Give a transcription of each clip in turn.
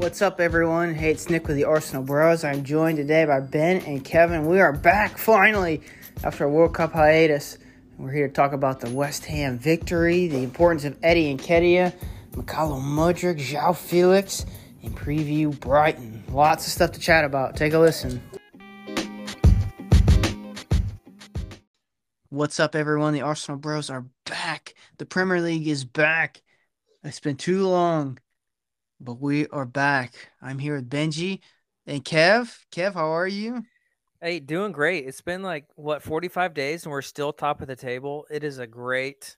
What's up, everyone? Hey, it's Nick with the Arsenal Bros. I'm joined today by Ben and Kevin. We are back finally after a World Cup hiatus. We're here to talk about the West Ham victory, the importance of Eddie Nketiah, Mykhailo Mudryk, João Felix, and preview Brighton. Lots of stuff to chat about. Take a listen. What's up, everyone? The Arsenal Bros are back. The Premier League is back. It's been too long, but we are back. I'm here with Benji and Kev. Kev, how are you? Hey, doing great. It's been like what 45 days and we're still top of the table. It is a great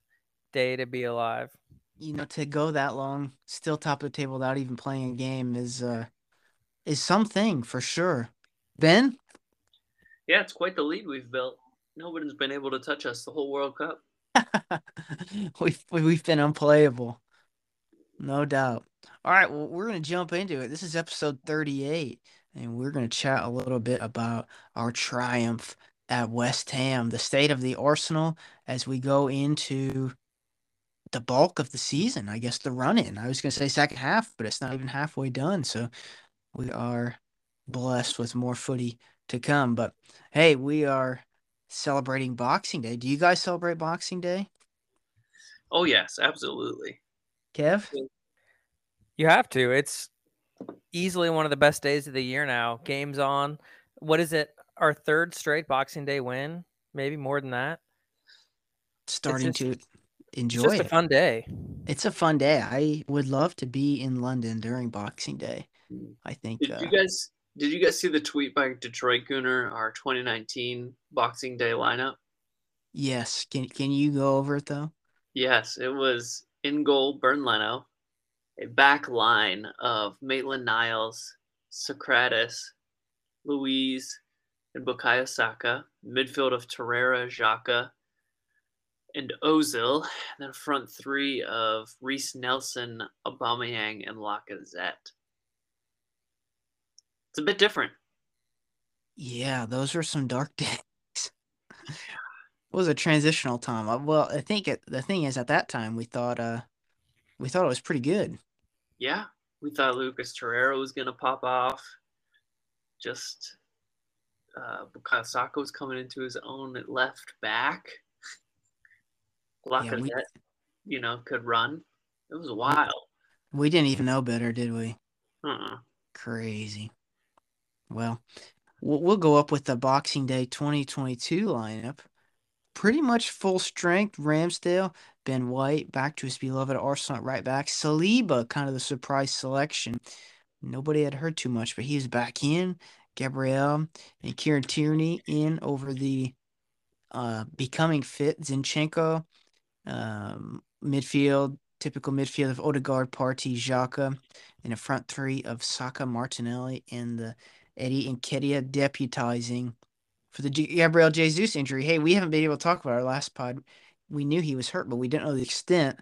day to be alive. You know, to go that long, still top of the table without even playing a game is uh is something for sure. Ben? Yeah, it's quite the lead we've built. Nobody's been able to touch us the whole World Cup. we've we've been unplayable. No doubt. All right, well, we're going to jump into it. This is episode 38, and we're going to chat a little bit about our triumph at West Ham, the state of the Arsenal as we go into the bulk of the season. I guess the run in. I was going to say second half, but it's not even halfway done. So we are blessed with more footy to come. But hey, we are celebrating Boxing Day. Do you guys celebrate Boxing Day? Oh, yes, absolutely. Kev? You have to. It's easily one of the best days of the year now. Games on. What is it? Our third straight Boxing Day win? Maybe more than that. Starting just, to enjoy it's just it. a fun day. It's a fun day. I would love to be in London during Boxing Day. I think. Did uh, you guys did you guys see the tweet by Detroit Gooner, our 2019 Boxing Day lineup? yes. Can Can you go over it though? Yes, it was in goal, Bernd Leno, a back line of Maitland Niles, Sokratis, Luiz, and Bukayo Saka, midfield of Torreira, Xhaka, and Ozil, and then front three of Reiss Nelson, Aubameyang, and Lacazette. It's a bit different. Yeah, those were some dark days. It was a transitional time. Uh, Well, I think it, the thing is, at that time, we thought uh, we thought it was pretty good. Yeah, we thought Lucas Torreira was going to pop off. Just uh, was coming into his own at left back. Lacazette, we- you know, could run. It was wild. We didn't even know better, did we? Uh-uh. Crazy. Well, we'll we'll go up with the Boxing Day 2022 lineup. Pretty much full strength. Ramsdale, Ben White, back to his beloved Arsenal at right back. Saliba, kind of the surprise selection. Nobody had heard too much, but he was back in. Gabriel and Kieran Tierney in over the uh, becoming fit Zinchenko. Um, midfield, typical midfield of Odegaard, Partey, Xhaka, and a front three of Saka, Martinelli, and the Eddie Nketiah deputizing for the Gabriel Jesus injury. Hey, we haven't been able to talk about our last pod. We knew he was hurt, but we didn't know the extent.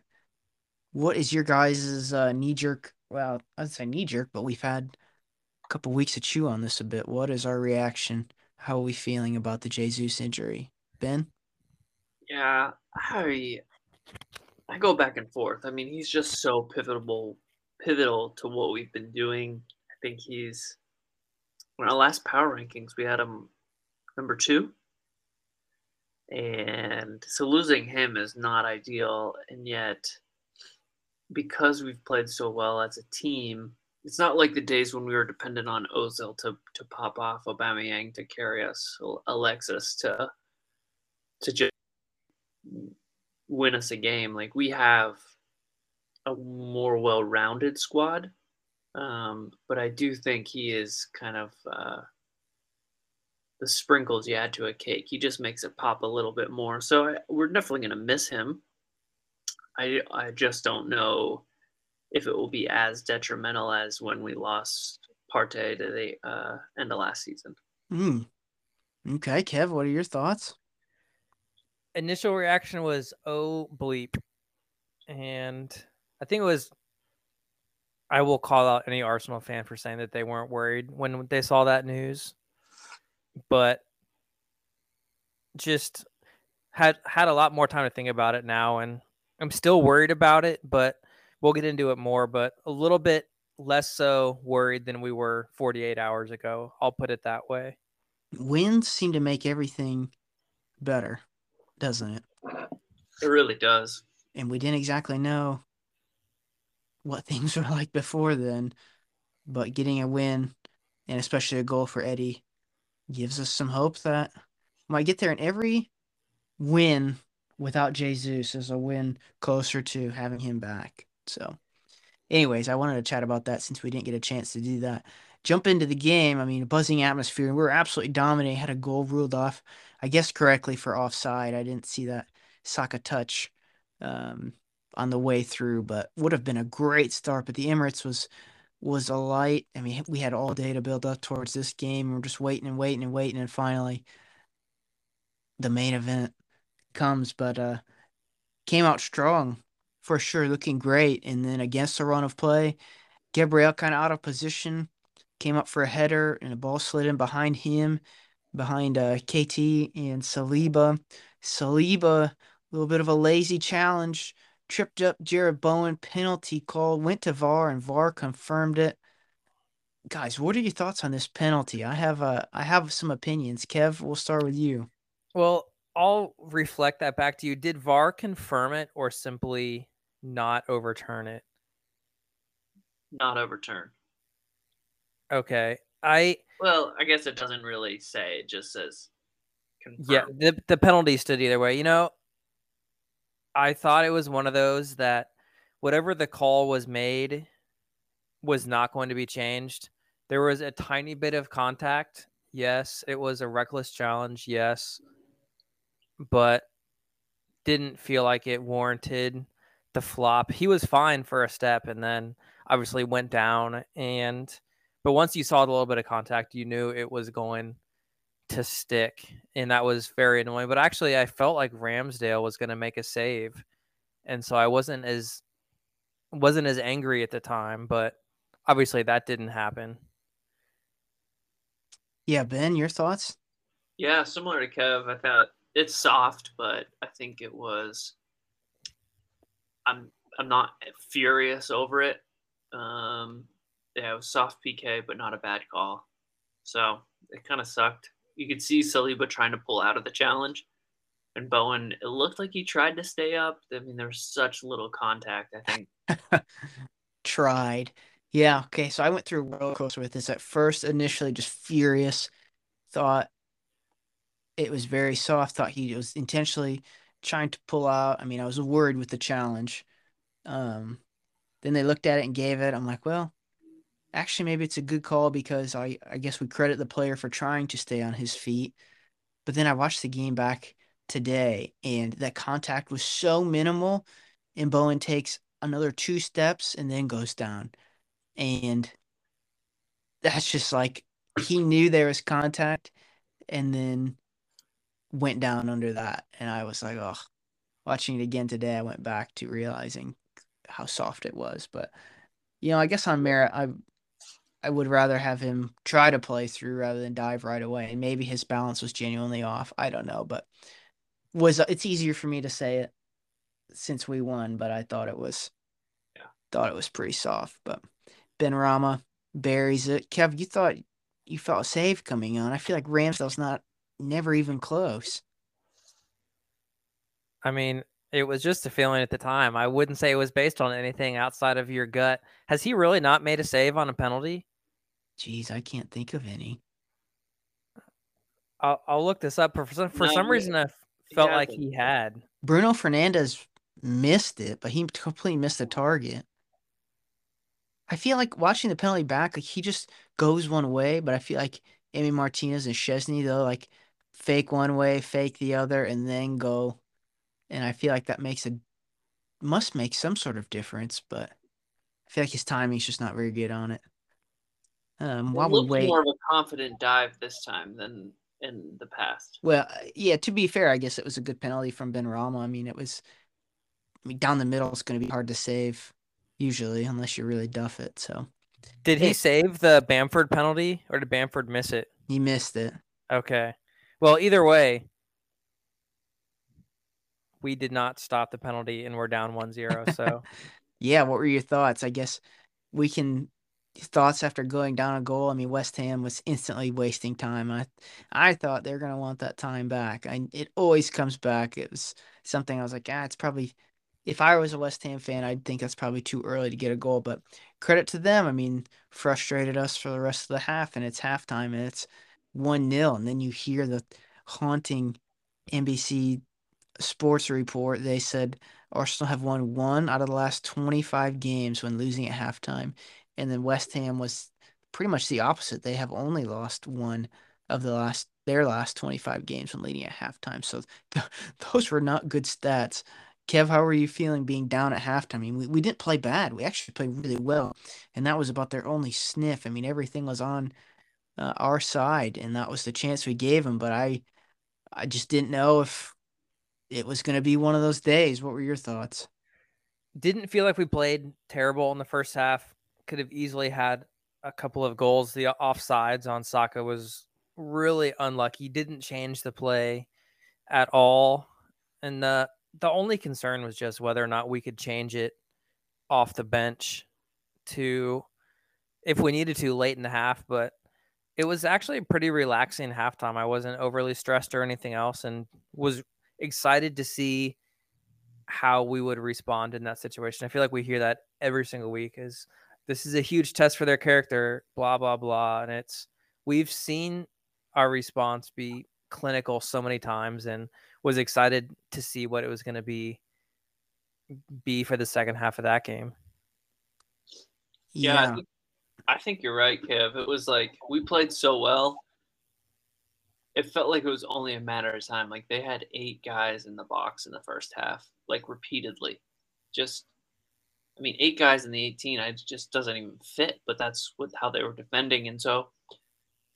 What is your guys' uh, knee jerk? Well, I'd say knee jerk, but we've had a couple weeks to chew on this a bit. What is our reaction? How are we feeling about the Jesus injury? Ben? Yeah, I I go back and forth. I mean, he's just so pivotal pivotal to what we've been doing. I think he's in our last power rankings we had him number two. And so losing him is not ideal, and yet because we've played so well as a team, it's not like the days when we were dependent on Ozil to to pop off, Aubameyang to carry us, Alexis to to just win us a game. Like we have a more well-rounded squad, um, but I do think he is kind of uh, the sprinkles you add to a cake. He just makes it pop a little bit more. So I, we're definitely going to miss him. I I just don't know if it will be as detrimental as when we lost Partey to the uh, end of last season. Hmm. Okay, Kev, what are your thoughts? Initial reaction was oh bleep. And I think it was I will call out any Arsenal fan for saying that they weren't worried when they saw that news. But just had had a lot more time to think about it now and I'm still worried about it, but we'll get into it more, but a little bit less so worried than we were 48 hours ago. I'll put it that way. Wins seem to make everything better, doesn't it? It really does. And we didn't exactly know what things were like before then, but getting a win and especially a goal for Eddie gives us some hope that we might get there. And every win without Jesus is a win closer to having him back. So, anyways, I wanted to chat about that since we didn't get a chance to do that. Jump into the game. I mean, a buzzing atmosphere. We were absolutely dominating. Had a goal ruled off, I guess, correctly for offside. I didn't see that Saka touch um, on the way through, but would have been a great start. But the Emirates was was a light. I mean, we had all day to build up towards this game. We're just waiting and waiting and waiting, and finally, the main event comes. But uh, came out strong for sure, looking great. And then against the run of play, Gabriel kind of out of position, came up for a header, and the ball slid in behind him, behind uh, KT and Saliba. Saliba, a little bit of a lazy challenge, tripped up Jarrod Bowen, penalty call, went to VAR, and VAR confirmed it. Guys, what are your thoughts on this penalty? I have uh, I have some opinions. Kev, we'll start with you. Well, I'll reflect that back to you. Did VAR confirm it or simply not overturn it? Not overturn. Okay. I Well, I guess it doesn't really say. It just says confirm. yeah, the the penalty stood either way. You know, I thought it was one of those that whatever the call was made was not going to be changed. There was a tiny bit of contact. Yes, it was a reckless challenge. Yes. But didn't feel like it warranted the flop. He was fine for a step and then obviously went down and but once you saw the little bit of contact, you knew it was going to stick and that was very annoying. But actually I felt like Ramsdale was going to make a save. And so I wasn't as wasn't as angry at the time, but obviously that didn't happen. Yeah, Ben, your thoughts? Yeah, similar to Kev. I thought it's soft, but I think it was. I'm I'm not furious over it. Um, yeah, it was soft PK, but not a bad call. So it kind of sucked. You could see Saliba trying to pull out of the challenge, and Bowen. It looked like he tried to stay up. I mean, there was such little contact. I think. Tried. Yeah, okay. So I went through a roller coaster with this. At first, initially just furious, thought it was very soft, thought he was intentionally trying to pull out. I mean, I was worried with the challenge. Um, then they looked at it and gave it. I'm like, well, actually, maybe it's a good call because I, I guess we credit the player for trying to stay on his feet. But then I watched the game back today, and that contact was so minimal, and Bowen takes another two steps and then goes down. And that's just like he knew there was contact and then went down under that. And I was like, oh, watching it again today, I went back to realizing how soft it was. But, you know, I guess on merit, I I would rather have him try to play through rather than dive right away. And maybe his balance was genuinely off. I don't know, but was it's easier for me to say it since we won, but I thought it was Yeah. thought it was pretty soft. But Benrahma buries it. Kev, you thought you felt safe coming on. I feel like Ramsdale's not never even close. I mean, it was just a feeling at the time. I wouldn't say it was based on anything outside of your gut. Has he really not made a save on a penalty? Jeez, I can't think of any. I'll, I'll look this up. For some, for No, some he- reason, I he felt like he had. Bruno Fernandes missed it, but he completely missed the target. I feel like watching the penalty back, like he just goes one way, but I feel like Emi Martinez and Szczesny though, like fake one way, fake the other, and then go. And I feel like that makes a must make some sort of difference, but I feel like his timing's just not very good on it. Um, It while we wait, more of a confident dive this time than in the past. Well, uh, yeah, to be fair, I guess it was a good penalty from Benrahma. I mean, it was I mean, down the middle is going to be hard to save usually unless you really duff it. So Did he Hey. save the Bamford penalty or did Bamford miss it? he missed it. Okay. Well, either way, we did not stop the penalty and we're down 1 0. So Yeah, what were your thoughts? I guess we can thoughts after going down a goal? I mean, West Ham was instantly wasting time. I I thought they're gonna want that time back. I it always comes back. It was something I was like, ah, it's probably if I was a West Ham fan, I'd think that's probably too early to get a goal. But credit to them. I mean, frustrated us for the rest of the half, and it's halftime, and it's one 0 and then you hear the haunting NBC Sports report. They said Arsenal have won one out of the last 25 games when losing at halftime, and then West Ham was pretty much the opposite. They have only lost one of the last their last 25 games when leading at halftime. So th- those were not good stats. Kev, how were you feeling being down at halftime? I mean, we, we didn't play bad. We actually played really well. And that was about their only sniff. I mean, everything was on uh, our side, and that was the chance we gave them. But I, I just didn't know if it was going to be one of those days. What were your thoughts? Didn't feel like we played terrible in the first half. Could have easily had a couple of goals. The offsides on Saka was really unlucky. Didn't change the play at all. And the the only concern was just whether or not we could change it off the bench to if we needed to late in the half, but it was actually a pretty relaxing halftime. I wasn't overly stressed or anything else and was excited to see how we would respond in that situation. I feel like we hear that every single week is this is a huge test for their character, blah blah blah, and it's we've seen our response be clinical so many times and was excited to see what it was going to be be for the second half of that game. Yeah, yeah. I, think, I think you're right, Kev. It was like we played so well. It felt like it was only a matter of time. Like they had eight guys in the box in the first half, like repeatedly. Just, I mean, eight guys in the 18, it just doesn't even fit. But that's what how they were defending, and so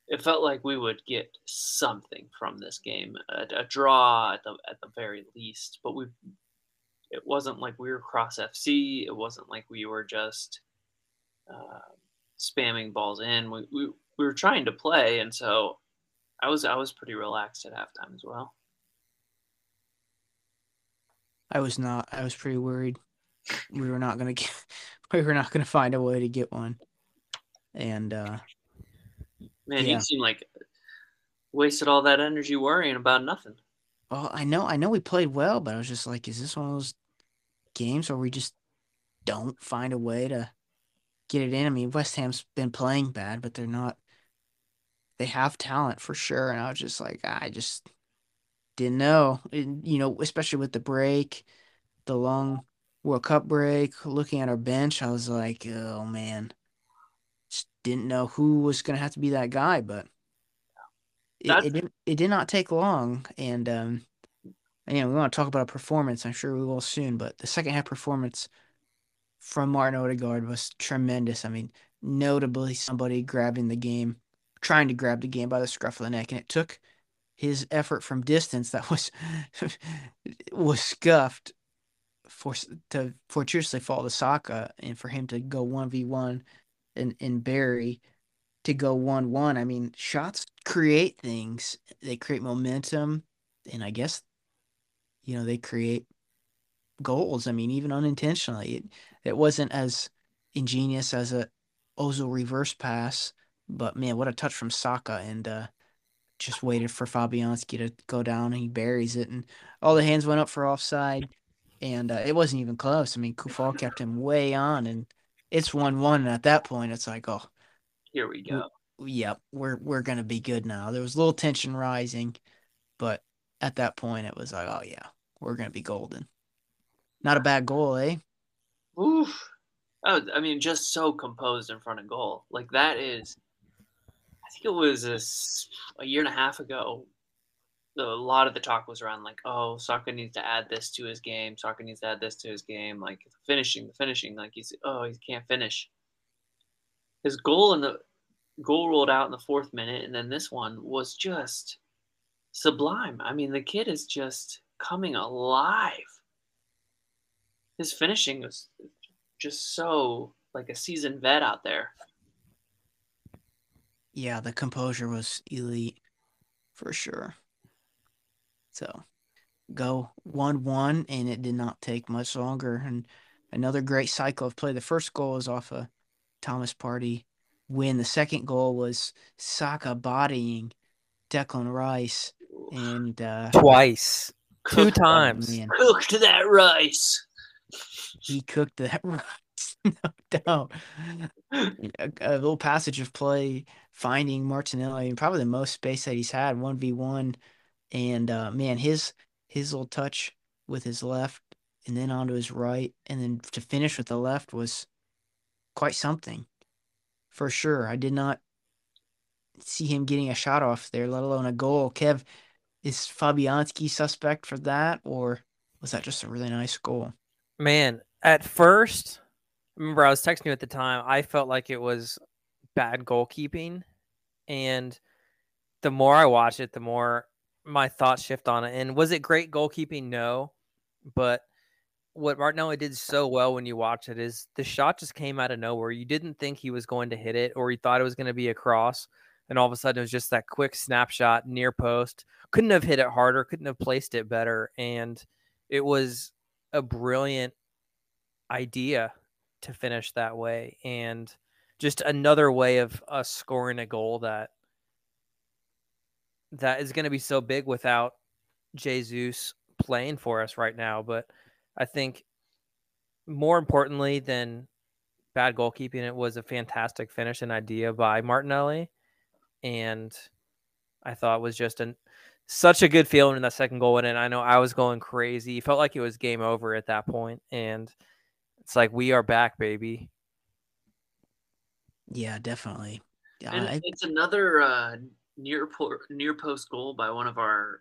it felt like we would get something from this game, a, a draw at the at the very least. But we, it wasn't like we were cross FC. It wasn't like we were just uh, spamming balls in. We, we we were trying to play, and so I was I was pretty relaxed at halftime as well. I was not. I was pretty worried. We were not gonna get. We were not gonna find a way to get one, and uh, Man, yeah. you seem like wasted all that energy worrying about nothing. Well, I know, I know we played well, but I was just like, is this one of those games where we just don't find a way to get it in? I mean, West Ham's been playing bad, but they're not. They have talent for sure, and I was just like, I just didn't know. And, you know, especially with the break, the long World Cup break, looking at our bench, I was like, oh man, Just didn't know who was going to have to be that guy, but it, it, didn't, it did not take long. And, um, you know, we want to talk about a performance. I'm sure we will soon, but the second half performance from Martin Odegaard was tremendous. I mean, notably somebody grabbing the game, trying to grab the game by the scruff of the neck, and it took his effort from distance that was was scuffed for to fortuitously fall to Saka and for him to go one v one and in Barry to go 1 1. I mean, shots create things, they create momentum, and I guess, you know, they create goals. I mean, even unintentionally. It, it wasn't as ingenious as a Ozil reverse pass, but man, what a touch from Saka. And, uh, just waited for Fabianski to go down and he buries it and all the hands went up for offside and uh, it wasn't even close. I mean, Coufal kept him way on and it's one one, and at that point, it's like, oh, here we go. Yep, we're we're gonna be good now. There was a little tension rising, but at that point, it was like, oh yeah, we're gonna be golden. Not a bad goal, eh? Oof. Oh, I mean, just so composed in front of goal. Like that is, I think it was a, a year and a half ago a lot of the talk was around like, oh, Saka needs to add this to his game. Saka needs to add this to his game. Like finishing, the finishing. Like he's oh, he can't finish. His goal in the goal rolled out in the fourth minute, and then this one was just sublime. I mean, the kid is just coming alive. His finishing was just so like a seasoned vet out there. Yeah, the composure was elite for sure. So go 1 1, and it did not take much longer. And another great cycle of play. The first goal was off a Thomas Partey when the second goal was Saka bodying Declan Rice and uh, Twice. Two Cooked, times. man, cooked that rice. he cooked that rice, no doubt. A, a little passage of play, finding Martinelli, and probably the most space that he's had, one v one, and uh, man, his his little touch with his left, and then onto his right, and then to finish with the left was quite something, for sure. I did not see him getting a shot off there, let alone a goal. Kev, is Fabianski suspect for that, or was that just a really nice goal? Man, at first, remember I was texting you at the time. I felt like it was bad goalkeeping, and the more I watch it, the more my thoughts shift on it. And was it great goalkeeping? No, but what Martinelli did so well when you watch it is the shot just came out of nowhere. You didn't think he was going to hit it, or you thought it was going to be a cross, and all of a sudden it was just that quick snapshot near post. Couldn't have hit it harder, couldn't have placed it better, and it was a brilliant idea to finish that way and just another way of us scoring a goal that that is going to be so big without Jesus playing for us right now but I think more importantly than bad goalkeeping it was a fantastic finish and idea by Martinelli and I thought was just an such a good feeling in that second goal went in. I know I was going crazy. Felt like it was game over at that point, and it's like we are back, baby. Yeah, definitely. And I, it's another uh, near near post goal by one of our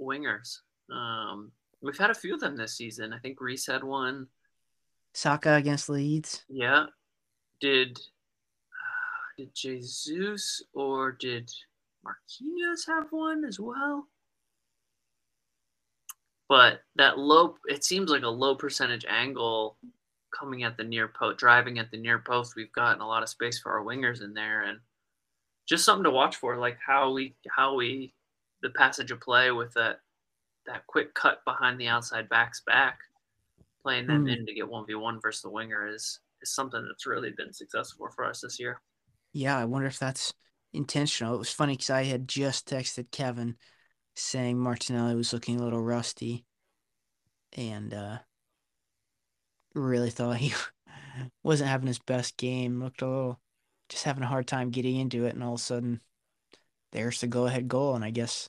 wingers. Um, we've had a few of them this season. I think Reiss had one. Saka against Leeds. Yeah. Did did Jesus or did Marquinhos have one as well? But that low, it seems like a low percentage angle coming at the near post, driving at the near post. We've gotten a lot of space for our wingers in there, and just something to watch for, like how we how we the passage of play with that that quick cut behind the outside back's back, playing them Hmm. in to get one v one versus the winger is is something that's really been successful for us this year. Yeah, I wonder if that's intentional. It was funny because I had just texted Kevin saying Martinelli was looking a little rusty, and uh, really thought he wasn't having his best game. Looked a little just having a hard time getting into it, and all of a sudden, there's the go-ahead goal, and I guess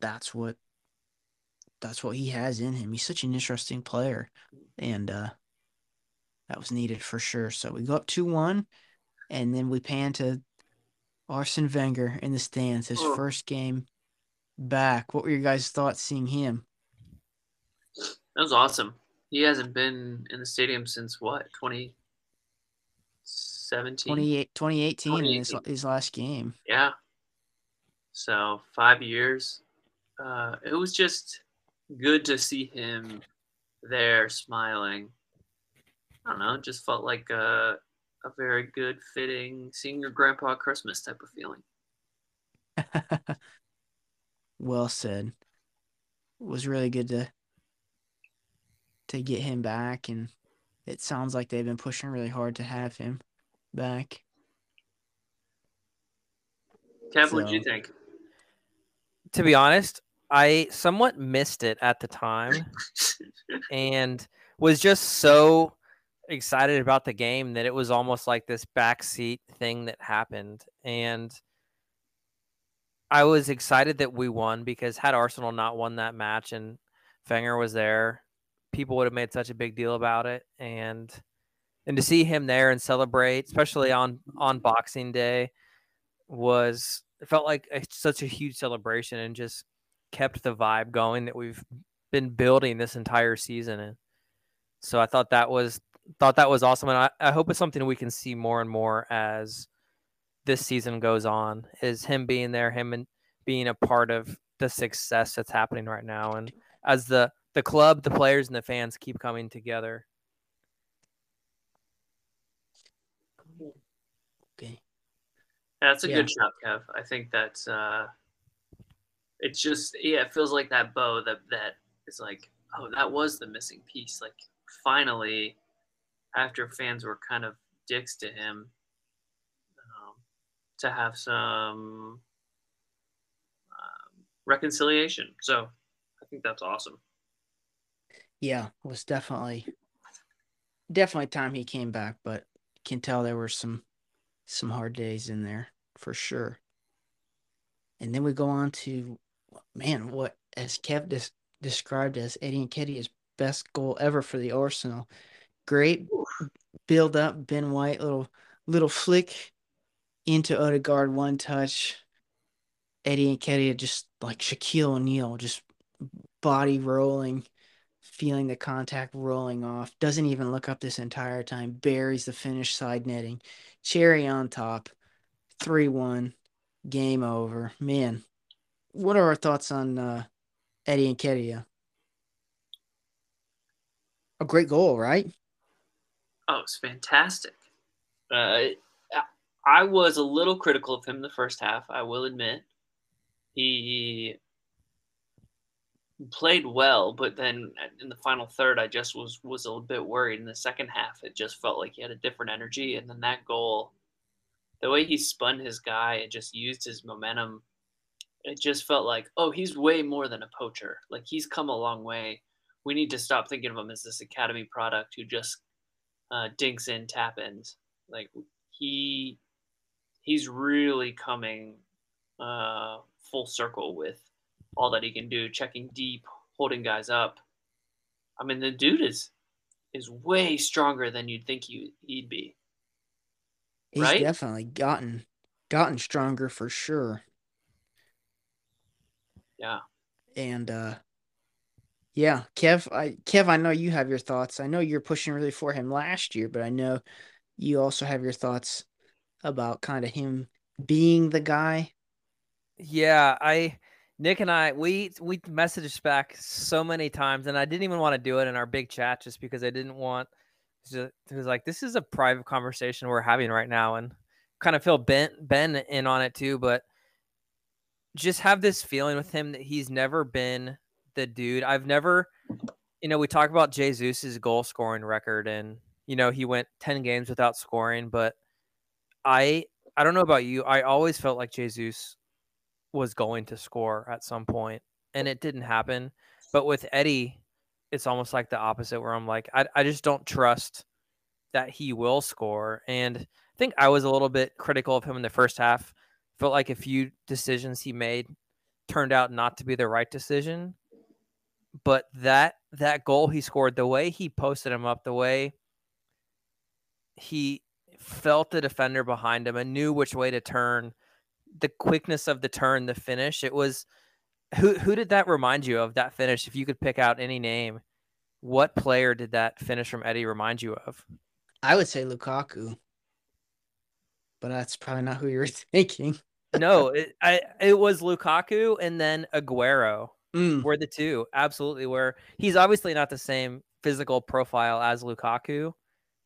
that's what that's what he has in him. He's such an interesting player, and uh, that was needed for sure. So we go up two one, and then we pan to Arsene Wenger in the stands, his Oh. first game back. What were your guys' thoughts seeing him? That was awesome. He hasn't been in the stadium since what, 2017? 28, 2018 in his, his last game. Yeah. So five years. Uh, it was just good to see him there smiling. I don't know, it just felt like a, a very good, fitting, seeing your grandpa Christmas type of feeling. well said. It was really good to to get him back, and it sounds like they've been pushing really hard to have him back. Kev, what do you think? To be honest, I somewhat missed it at the time and was just so excited about the game that it was almost like this backseat thing that happened. And I was excited that we won because had Arsenal not won that match and Wenger was there, people would have made such a big deal about it. And and to see him there and celebrate, especially on on Boxing Day, was it felt like a, such a huge celebration and just kept the vibe going that we've been building this entire season. And so I thought that was thought that was awesome, and I, I hope it's something we can see more and more as this season goes on. Is him being there, him and being a part of the success that's happening right now, and as the the club, the players, and the fans keep coming together. Okay. That's a Yeah. good shot, Kev. I think that's uh it's just yeah, it feels like that bow that that is like, oh, that was the missing piece. Like finally, after fans were kind of dicks to him, to have some um, reconciliation. So I think that's awesome. Yeah, it was definitely definitely time he came back, but can tell there were some some hard days in there for sure. And then we go on to man, what as Kev des- described as Eddie and Nketiah's best goal ever for the Arsenal. Great build up, Ben White little little flick into Odegaard, one touch. Eddie Nketiah just like Shaquille O'Neal, just body rolling, feeling the contact rolling off. Doesn't even look up this entire time. Buries the finish side netting. Cherry on top. 3 1. Game over. Man, what are our thoughts on uh, Eddie Nketiah? A great goal, right? Oh, it's fantastic. Uh, I was a little critical of him the first half. I will admit, he played well, but then in the final third, I just was was a bit worried. In the second half, it just felt like he had a different energy, and then that goal, the way he spun his guy and just used his momentum, it just felt like, oh, he's way more than a poacher. Like he's come a long way. We need to stop thinking of him as this academy product who just uh, dinks in tap ins. Like he he's really coming uh, full circle with all that he can do, checking deep, holding guys up. I mean, the dude is is way stronger than you'd think he, he'd be. He's right? definitely gotten gotten stronger for sure. Yeah. And uh yeah, Kev, I Kev, I know you have your thoughts. I know you're pushing really for him last year, but I know you also have your thoughts about kind of him being the guy. Yeah, I Nick and I we we messaged back so many times, and I didn't even want to do it in our big chat just because I didn't want. It was like this is a private conversation we're having right now, and kind of feel Ben Ben in on it too, but just have this feeling with him that he's never been the dude. I've never, you know, we talk about Jesus's goal scoring record, and you know he went ten games without scoring, but I I don't know about you. I always felt like Jesus was going to score at some point, and it didn't happen. But with Eddie, it's almost like the opposite, where I'm like, I I just don't trust that he will score. And I think I was a little bit critical of him in the first half. Felt like a few decisions he made turned out not to be the right decision. But that that goal he scored, the way he posted him up, the way he felt the defender behind him and knew which way to turn. The quickness of the turn, the finish. It was who who did that remind you of that finish? If you could pick out any name, what player did that finish from Eddie remind you of? I would say Lukaku, but that's probably not who you were thinking. no, it, I it was Lukaku and then Aguero. Mm. Were the two absolutely where he's obviously not the same physical profile as Lukaku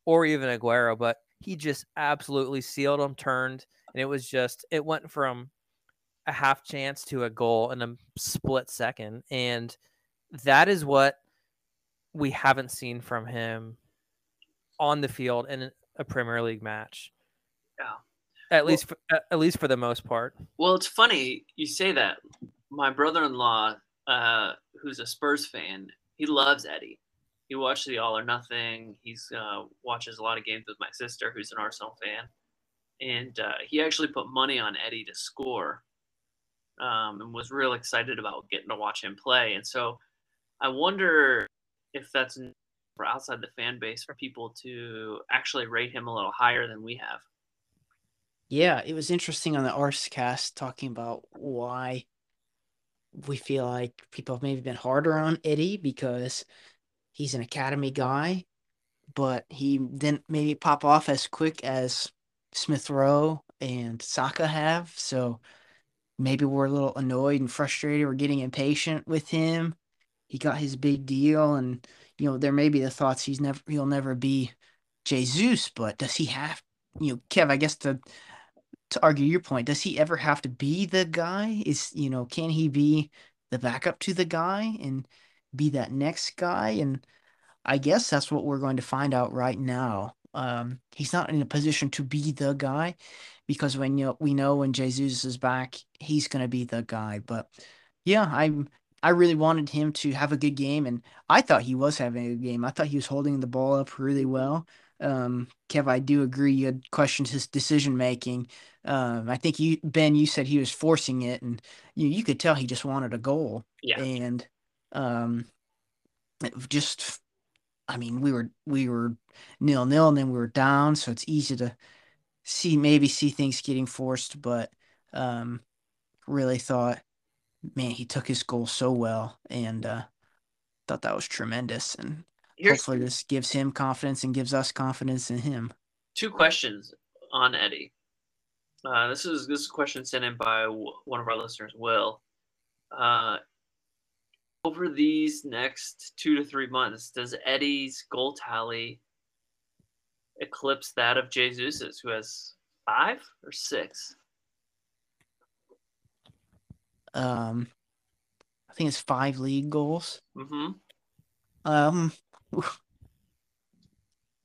or even Aguero, but he just absolutely sealed them, turned, and it was just it went from a half chance to a goal in a split second, and that is what we haven't seen from him on the field in a Premier League match. Yeah. At well, least for, at least for the most part. Well, it's funny you say that. My brother-in-law uh, who's a Spurs fan, he loves Eddie he watched the All or Nothing. He's uh, watches a lot of games with my sister, who's an Arsenal fan, and uh, he actually put money on Eddie to score, um, and was real excited about getting to watch him play. And so, I wonder if that's for outside the fan base for people to actually rate him a little higher than we have. Yeah, it was interesting on the Arscast talking about why we feel like people have maybe been harder on Eddie because he's an academy guy, but he didn't maybe pop off as quick as Smith Rowe and Saka have. So maybe we're a little annoyed and frustrated. We're getting impatient with him. He got his big deal, and you know there may be the thoughts he's never he'll never be Jesus, but does he have you know Kev? I guess to to argue your point, does he ever have to be the guy? Is you know can he be the backup to the guy and be that next guy. And I guess that's what we're going to find out right now. Um, he's not in a position to be the guy because when you know, we know when Jesus is back, he's going to be the guy. But yeah, I'm I really wanted him to have a good game, and I thought he was having a good game. I thought he was holding the ball up really well. Um, Kev, I do agree. You had questioned his decision making. Um, I think you, Ben, you said he was forcing it, and you you could tell he just wanted a goal. Yeah. And um, just, I mean, we were we were nil nil, and then we were down, so it's easy to see maybe see things getting forced, but um, really thought man, he took his goal so well and uh, thought that was tremendous. And Here's hopefully this gives him confidence and gives us confidence in him. Two questions on Eddie. Uh, this is this is a question sent in by one of our listeners, Will. Uh, over these next two to three months, does Eddie's goal tally eclipse that of Jesus's, who has five or six? Um, I think it's five league goals. Mm-hmm. Um,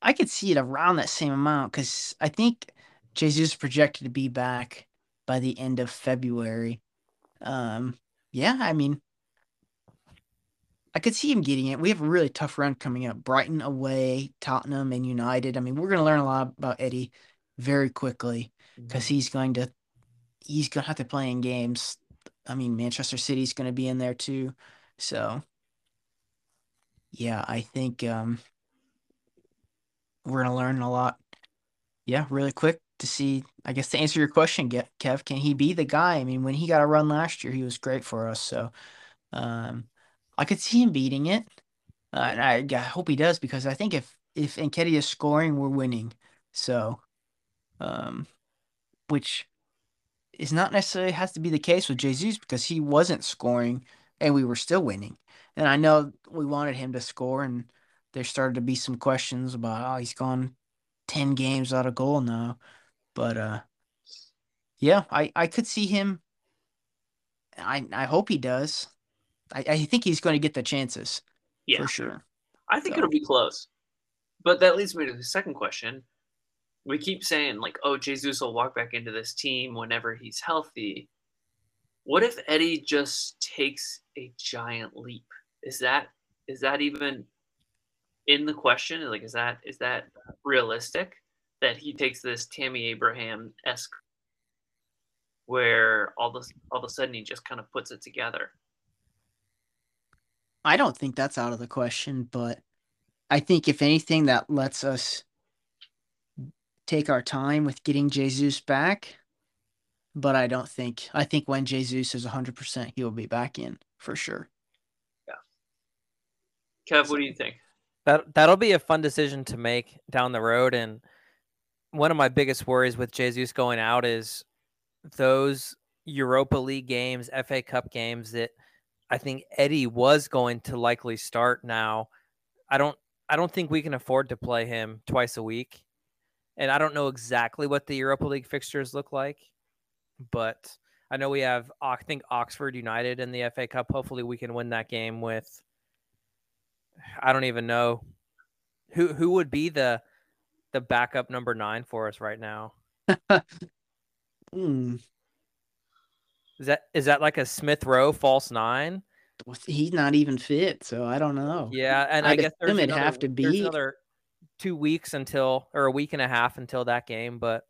I could see it around that same amount because I think Jesus is projected to be back by the end of February. Um, yeah, I mean, I could see him getting it. We have a really tough run coming up: Brighton away, Tottenham, and United. I mean, we're going to learn a lot about Eddie very quickly because mm-hmm. he's going to he's going to have to play in games I mean, Manchester City's going to be in there too. So, yeah, I think um, we're going to learn a lot. Yeah, really quick to see. I guess to answer your question, Kev, can he be the guy? I mean, when he got a run last year, he was great for us. So, um, I could see him beating it. Uh, and I, I hope he does because I think if if Nketiah is scoring, we're winning. So, um, which is not necessarily has to be the case with Jesus because he wasn't scoring and we were still winning. And I know we wanted him to score, and there started to be some questions about oh he's gone ten games without a goal now, but uh, yeah, I I could see him. I I hope he does. I I think he's going to get the chances. Yeah, for sure. I think so. it'll be close. But that leads me to the second question we keep saying like, oh, Jesus will walk back into this team whenever he's healthy. What if Eddie just takes a giant leap? Is that is that even in the question? Like, is that is that realistic that he takes this Tammy Abraham esque where all this all of a sudden he just kind of puts it together? I don't think that's out of the question, but I think if anything that lets us take our time with getting Jesus back. But I don't think I think when Jesus is 100%, he will be back in for sure. Yeah. Kev, what do you think? That that'll be a fun decision to make down the road and one of my biggest worries with Jesus going out is those Europa League games, FA Cup games that I think Eddie was going to likely start now. I don't I don't think we can afford to play him twice a week and I don't know exactly what the Europa League fixtures look like, but I know we have I think Oxford United in the FA Cup. Hopefully, we can win that game with. I don't even know who who would be the the backup number nine for us right now. hmm. Is that is that like a Smith Rowe false nine? He's not even fit, so I don't know. Yeah, and I, I guess there's another, have to be another two weeks until or a week and a half until that game. But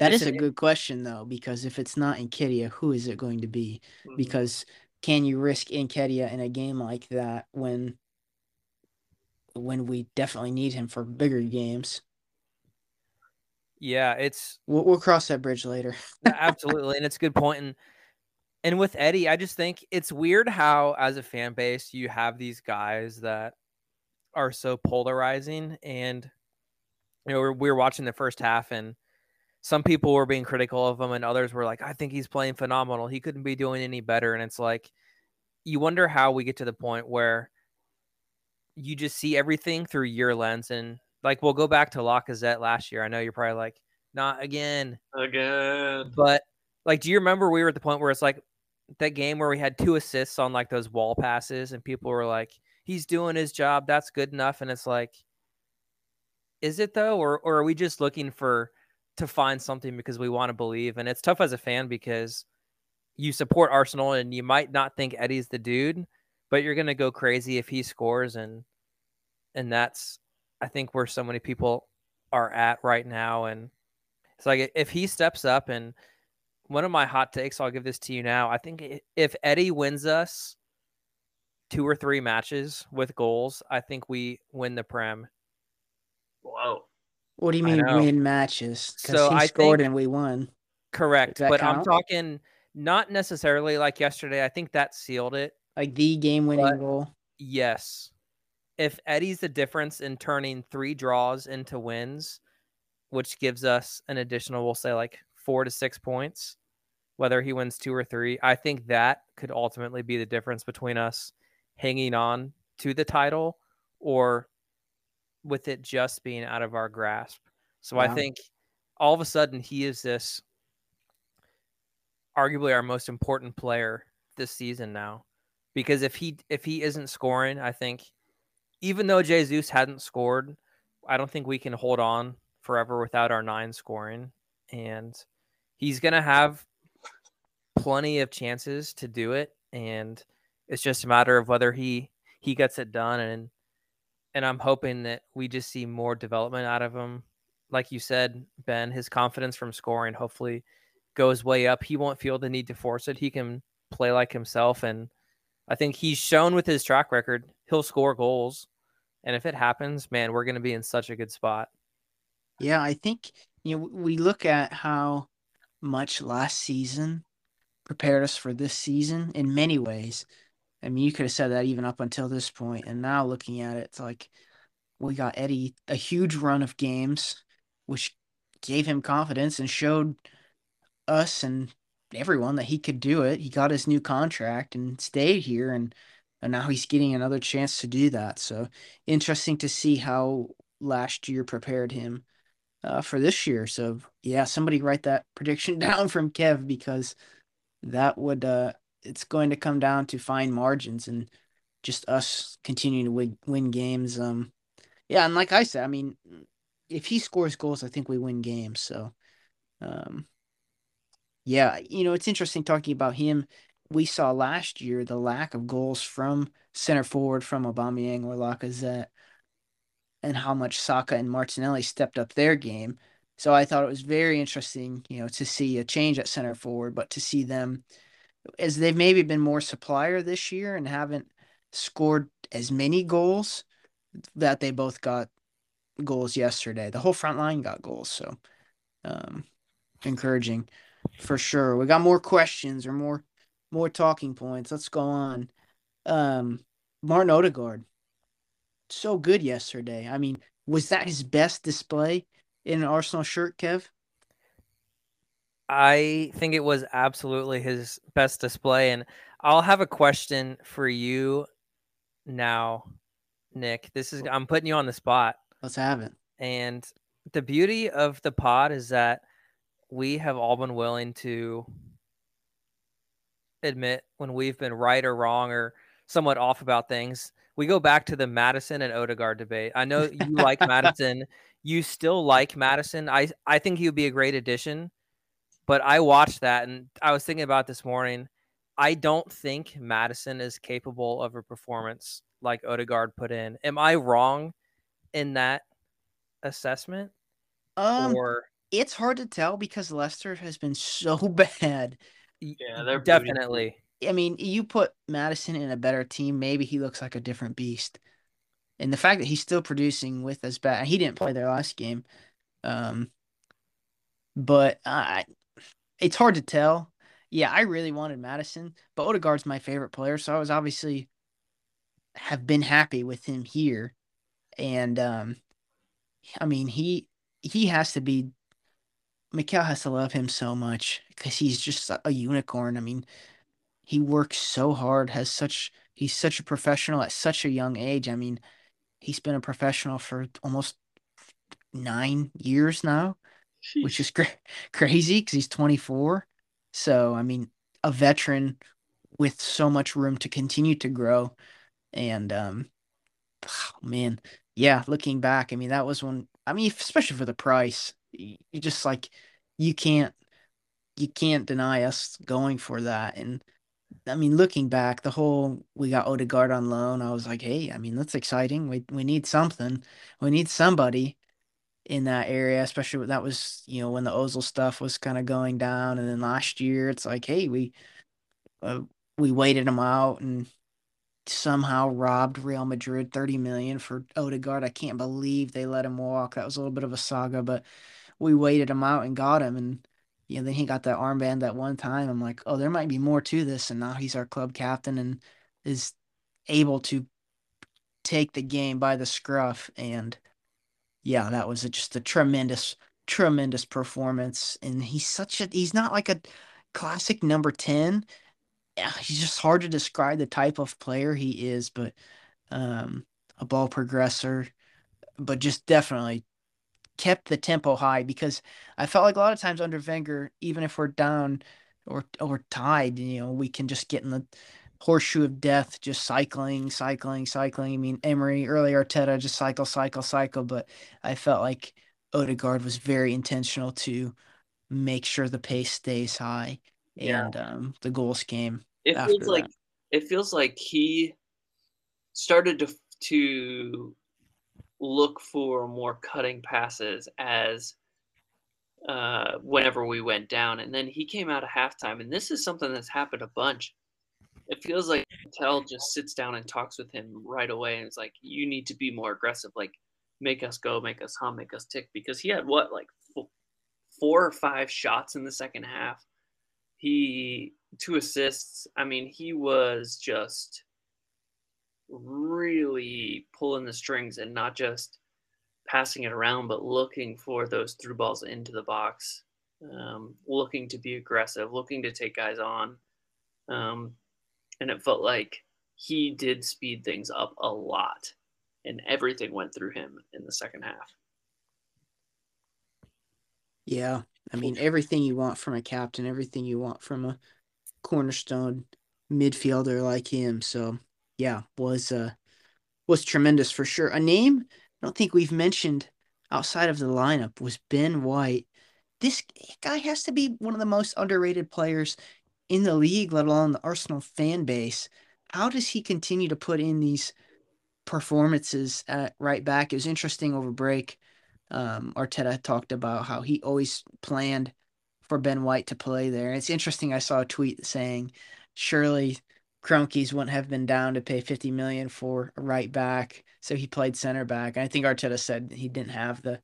that is a good question though, because if it's not Nketiah, who is it going to be? Mm-hmm. Because can you risk Nketiah in a game like that when when we definitely need him for bigger games? Yeah, it's we'll, we'll cross that bridge later. absolutely, and it's a good point. And and with Eddie, I just think it's weird how, as a fan base, you have these guys that are so polarizing and you know we were watching the first half and some people were being critical of him and others were like i think he's playing phenomenal he couldn't be doing any better and it's like you wonder how we get to the point where you just see everything through your lens and like we'll go back to Lacazette last year. I know you're probably like, not again. Again. But like, do you remember we were at the point where it's like that game where we had two assists on like those wall passes and people were like, he's doing his job. That's good enough. And it's like, is it though, or or are we just looking for to find something because we want to believe. And it's tough as a fan because you support Arsenal and you might not think Eddie's the dude, but you're going to go crazy if he scores. And, and that's, I think, where so many people are at right now. And it's like if he steps up and one of my hot takes, I'll give this to you now. I think if Eddie wins us two or three matches with goals, I think we win the Prem. Whoa. What do you mean win matches? So he I scored think, and we won. Correct, but count? I'm talking not necessarily like yesterday. I think that sealed it. Like the game-winning goal. Yes, if Eddie's the difference in turning three draws into wins, which gives us an additional, we'll say like four to six points, whether he wins two or three, I think that could ultimately be the difference between us hanging on to the title or with it just being out of our grasp. So wow. I think all of a sudden he is this arguably our most important player this season now. Because if he if he isn't scoring, I think even though Jesus hadn't scored, I don't think we can hold on forever without our nine scoring. And he's gonna have plenty of chances to do it. And it's just a matter of whether he he gets it done and and I'm hoping that we just see more development out of him. Like you said, Ben, his confidence from scoring hopefully goes way up. He won't feel the need to force it. He can play like himself and I think he's shown with his track record, he'll score goals. And if it happens, man, we're going to be in such a good spot. Yeah, I think you know we look at how much last season prepared us for this season in many ways. I mean, you could have said that even up until this point, and now looking at it, it's like we got Eddie a huge run of games, which gave him confidence and showed us and everyone that he could do it. He got his new contract and stayed here, and and now he's getting another chance to do that. So interesting to see how last year prepared him uh, for this year. So yeah, somebody write that prediction down from Kev because that would uh, it's going to come down to fine margins and just us continuing to win, win games. Um, yeah, and like I said, I mean, if he scores goals, I think we win games. So, um, yeah, you know, it's interesting talking about him. We saw last year the lack of goals from center forward from Aubameyang or Lacazette, and how much Saka and Martinelli stepped up their game. So I thought it was very interesting, you know, to see a change at center forward, but to see them as they've maybe been more supplier this year and haven't scored as many goals that they both got goals yesterday. The whole front line got goals, so um, encouraging for sure. We got more questions or more more talking points. Let's go on. Um, Martin Odegaard, so good yesterday. I mean, was that his best display in an Arsenal shirt, Kev? I think it was absolutely his best display. And I'll have a question for you now, Nick. This is I'm putting you on the spot. Let's have it. And the beauty of the pod is that we have all been willing to admit when we've been right or wrong or somewhat off about things. We go back to the Madison and Odegaard debate. I know you like Madison. You still like Madison. I I think he would be a great addition but I watched that and I was thinking about this morning. I don't think Madison is capable of a performance like Odegaard put in. Am I wrong in that assessment? Um, or it's hard to tell because Leicester has been so bad. Yeah, they're definitely. I mean, you put Madison in a better team, maybe he looks like a different beast. And the fact that he's still producing with us back, he didn't play their last game. Um, but I, it's hard to tell. Yeah, I really wanted Madison, but Odegaard's my favorite player, so I was obviously have been happy with him here. And um I mean, he he has to be Mikel has to love him so much because he's just a unicorn. I mean, he works so hard, has such he's such a professional at such a young age. I mean, he's been a professional for almost nine years now. Sheesh. which is cra- crazy because he's 24. So, I mean, a veteran with so much room to continue to grow. And, um, oh, man, yeah, looking back, I mean, that was one, I mean, especially for the price, you just like you can't you can't deny us going for that. And I mean, looking back, the whole we got Odegaard on loan, I was like, hey, I mean, that's exciting. We we need something. We need somebody in that area, especially that was, you know, when the Ozil stuff was kind of going down. And then last year, it's like, hey, we uh, we waited him out and somehow robbed Real Madrid 30 million for Odegaard. I can't believe they let him walk. That was a little bit of a saga, but we waited him out and got him and you know, then he got that armband that one time. I'm like, oh, there might be more to this. And now he's our club captain and is able to take the game by the scruff. And yeah, that was just a tremendous, tremendous performance. And he's such a, he's not like a classic number 10 he's just hard to describe the type of player he is, but um, a ball progressor, but just definitely kept the tempo high because I felt like a lot of times under Wenger, even if we're down or or tied, you know, we can just get in the horseshoe of death, just cycling, cycling, cycling. I mean, Emery, early Arteta, just cycle, cycle, cycle. But I felt like Odegaard was very intentional to make sure the pace stays high and yeah. um, the goals came. It feels like it feels like he started to to look for more cutting passes as uh, whenever we went down, and then he came out of halftime, and this is something that's happened a bunch. It feels like Tell just sits down and talks with him right away, and it's like, "You need to be more aggressive. Like, make us go, make us hum, make us tick." Because he had what, like four or five shots in the second half he two assists. I mean, he was just really pulling the strings and not just passing it around, but looking for those through balls into the box, um, looking to be aggressive, looking to take guys on. Um, and it felt like he did speed things up a lot, and everything went through him in the second half. Yeah, I mean, everything you want from a captain, everything you want from a cornerstone midfielder like him. So, yeah, was uh was tremendous for sure. A name I don't think we've mentioned outside of the lineup was Ben White. This guy has to be one of the most underrated players in the league, let alone the Arsenal fan base. How does he continue to put in these performances at right back? It was interesting over break um, Arteta talked about how he always planned for Ben White to play there. It's interesting. I saw a tweet saying, surely Kroenkes wouldn't have been down to pay 50 million for a right back. So he played center back. I think Arteta said he didn't have the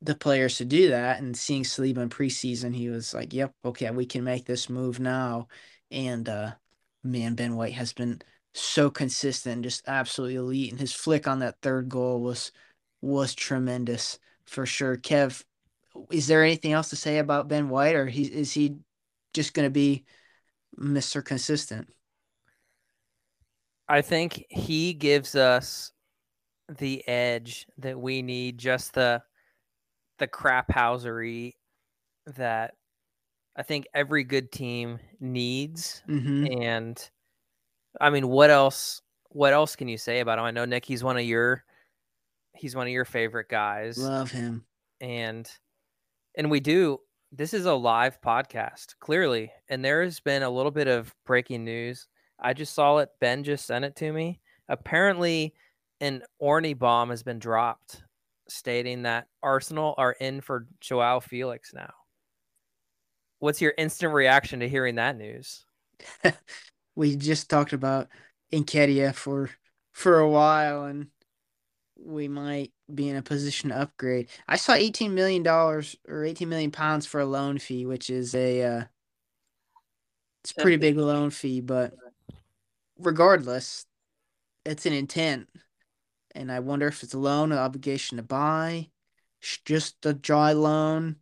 the players to do that. And seeing Saliba in preseason, he was like, Yep, okay, we can make this move now. And uh man, Ben White has been so consistent, just absolutely elite. And his flick on that third goal was was tremendous for sure. Kev, is there anything else to say about Ben White, or he, is he just going to be Mister Consistent? I think he gives us the edge that we need, just the the crap housery that I think every good team needs. Mm-hmm. And I mean, what else? What else can you say about him? I know Nick, he's one of your he's one of your favorite guys. Love him. And and we do this is a live podcast, clearly. And there has been a little bit of breaking news. I just saw it. Ben just sent it to me. Apparently, an Orny bomb has been dropped stating that Arsenal are in for Joao Felix now. What's your instant reaction to hearing that news? we just talked about Nketiah for for a while and we might be in a position to upgrade. I saw eighteen million dollars or eighteen million pounds for a loan fee, which is a uh, it's a pretty big loan fee, but regardless, it's an intent, and I wonder if it's a loan, an obligation to buy, just a dry loan.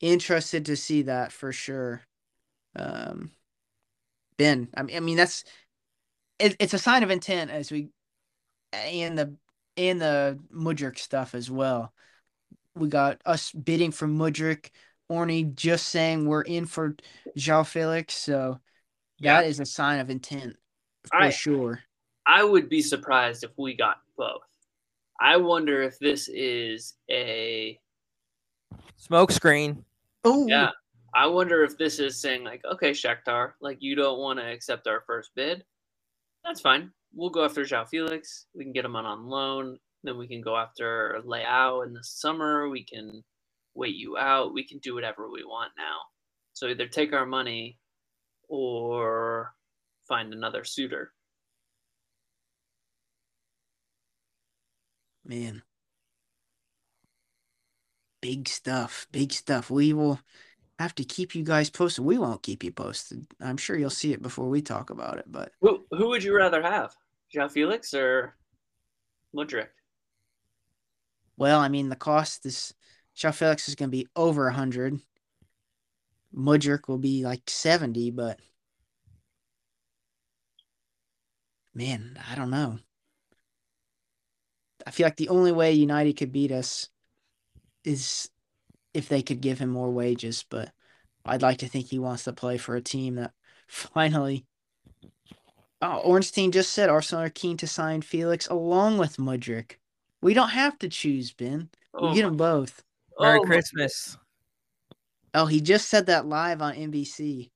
Interested to see that for sure. Um, Ben, I mean, I mean that's it, it's a sign of intent as we and the and the Mudryk stuff as well. We got us bidding for Mudryk, Orny just saying we're in for João Felix. So yeah. that is a sign of intent for I, sure. I would be surprised if we got both. I wonder if this is a Smoke screen. Oh, Yeah. I wonder if this is saying like, okay, Shakhtar, like you don't want to accept our first bid. That's fine. We'll go after João Felix. We can get him on on loan. Then we can go after Leao in the summer. We can wait you out. We can do whatever we want now. So either take our money or find another suitor. man. Big stuff. Big stuff. We will have to keep you guys posted. We won't keep you posted. I'm sure you'll see it before we talk about it, but Who who would you rather have? João Felix or Mudryk? well, I mean, the cost is João Felix is going to be over 100. Mudryk will be like 70, but man, I don't know. I feel like the only way United could beat us is if they could give him more wages, but I'd like to think he wants to play for a team that finally. Oh, Ornstein just said Arsenal are keen to sign Felix along with Mudryk. We don't have to choose, Ben. We Oh, get them both. Oh Merry oh, Christmas. Oh, he just said that live on NBC.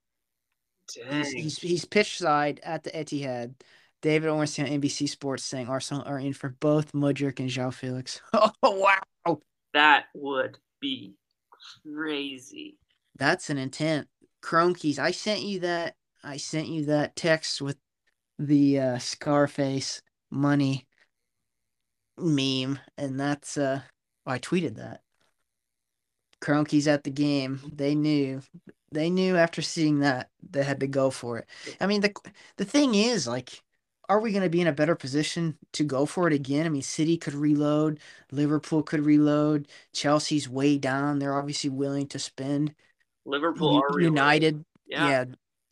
dang. He's, he's he's pitch side at the Etihad. David Ornstein on NBC Sports saying Arsenal are in for both Mudryk and João Felix. Oh wow, that would be crazy. that's an intent. Kroenkes, I sent you that. I sent you that text with the uh, Scarface money meme, and that's uh, I tweeted that. Kroenkes at the game. They knew. They knew after seeing that they had to go for it. I mean, the the thing is, like, are we going to be in a better position to go for it again? I mean, City could reload, Liverpool could reload, Chelsea's way down. They're obviously willing to spend. Liverpool U- are. United, Yeah. yeah.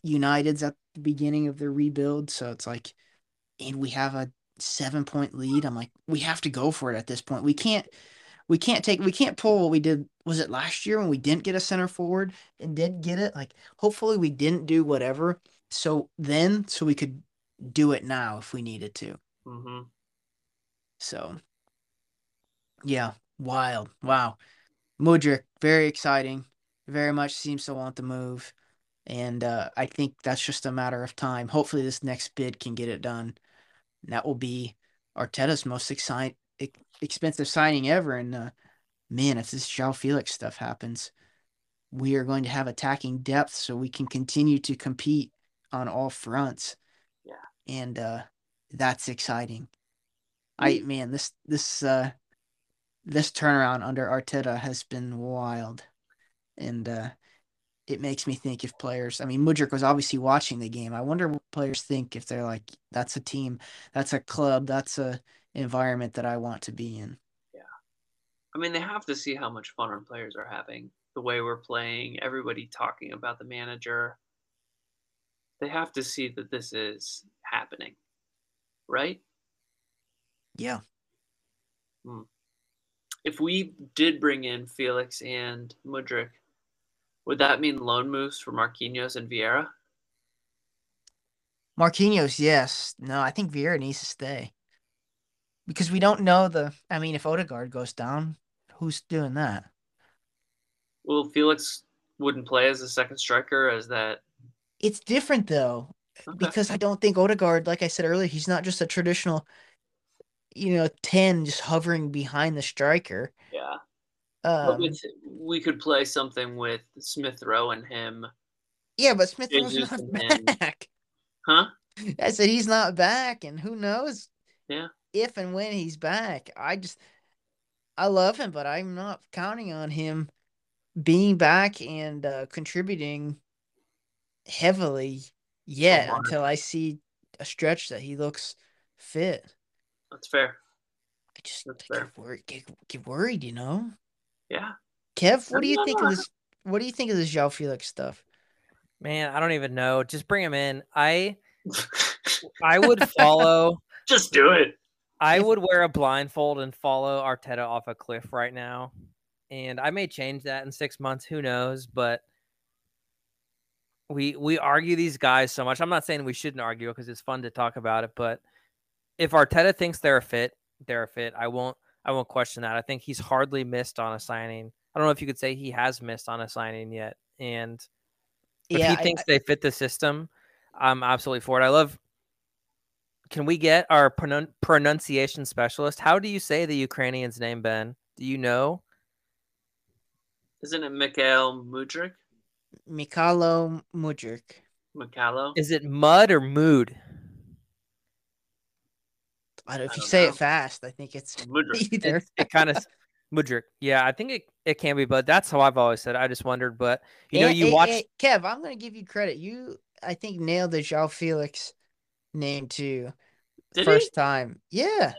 United's at the beginning of their rebuild, so it's like, and we have a seven point lead. I'm like, we have to go for it at this point. We can't, we can't take, we can't pull what we did. Was it last year when we didn't get a center forward and did get it? Like, hopefully we didn't do whatever. So then, so we could do it now if we needed to. hmm So, yeah, wild. Wow. Mudryk, very exciting. Very much seems to want to move. And uh, I think that's just a matter of time. Hopefully, this next bid can get it done. And that will be Arteta's most exci- expensive signing ever. And uh, man, if this João Felix stuff happens, we are going to have attacking depth so we can continue to compete on all fronts. And uh, that's exciting. I man, this this uh this turnaround under Arteta has been wild. And uh it makes me think if players I mean Mudryk was obviously watching the game. I wonder what players think if they're like, that's a team, that's a club, that's a environment that I want to be in. Yeah, I mean, they have to see how much fun our players are having, the way we're playing, everybody talking about the manager. They have to see that this is happening, right? Yeah. Hmm. If we did bring in Felix and Mudryk, would that mean loan moves for Marquinhos and Vieira? Marquinhos, yes. No, I think Vieira needs to stay. Because we don't know the I mean, if Odegaard goes down, who's doing that? Well, Felix wouldn't play as a second striker, as that. It's different though. Because I don't think Odegaard, like I said earlier, he's not just a traditional, you know, ten just hovering behind the striker. Yeah. Um, with, we could play something with Smith Rowe and him. yeah, but Smith Jesus not back. Huh? I said he's not back, and who knows? Yeah. If and when he's back, I just, I love him, but I'm not counting on him being back and uh, contributing heavily yet Come until I see a stretch that he looks fit. That's fair. I just That's I get worried, get, get worried, you know. Yeah. Kev, what do you think of this? What do you think of this João Felix stuff? Man, I don't even know. Just bring him in. I I would follow. Just do it. I would wear a blindfold and follow Arteta off a cliff right now. And I may change that in six months. Who knows? But we we argue these guys so much. I'm not saying we shouldn't argue because it's fun to talk about it. But if Arteta thinks they're a fit, they're a fit. I won't I won't question that. I think he's hardly missed on a signing I don't know if you could say he has missed on a signing yet. And if Yeah, he I- thinks I- they fit the system, I'm absolutely for it. I love. Can we get our pronun- pronunciation specialist? How do you say the Ukrainian's name, Ben? Do you know? Isn't it Mikhail Mudrik? Mikhailo Mudrik. Mikhailo? Is it mud or mood? I don't, if I you don't say know. it fast, I think it's Mudrik. either. It, it kind of Mudrik. Yeah, I think it, it can be, but that's how I've always said. it. I just wondered, but you know, you and- watch. and Kev. I'm gonna give you credit. You, I think, nailed the João Felix name too. Did first time. Yeah.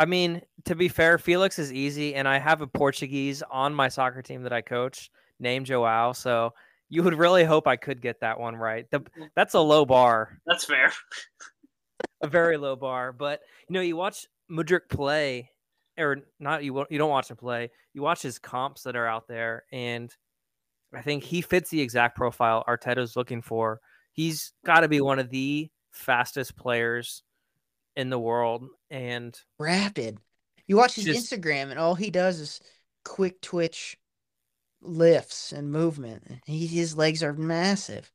I mean, to be fair, Felix is easy, and I have a Portuguese on my soccer team that I coach named Joao. So you would really hope I could get that one right. The, mm. that's a low bar, That's fair. a very low bar. But you know, you watch Mudrik play, or not you. You don't watch him play. You watch his comps that are out there, and I think he fits the exact profile Arteta's looking for. He's got to be one of the fastest players in the world, and Rapid. You watch his Just- Instagram, and all he does is quick twitch lifts and movement. He, his legs are massive.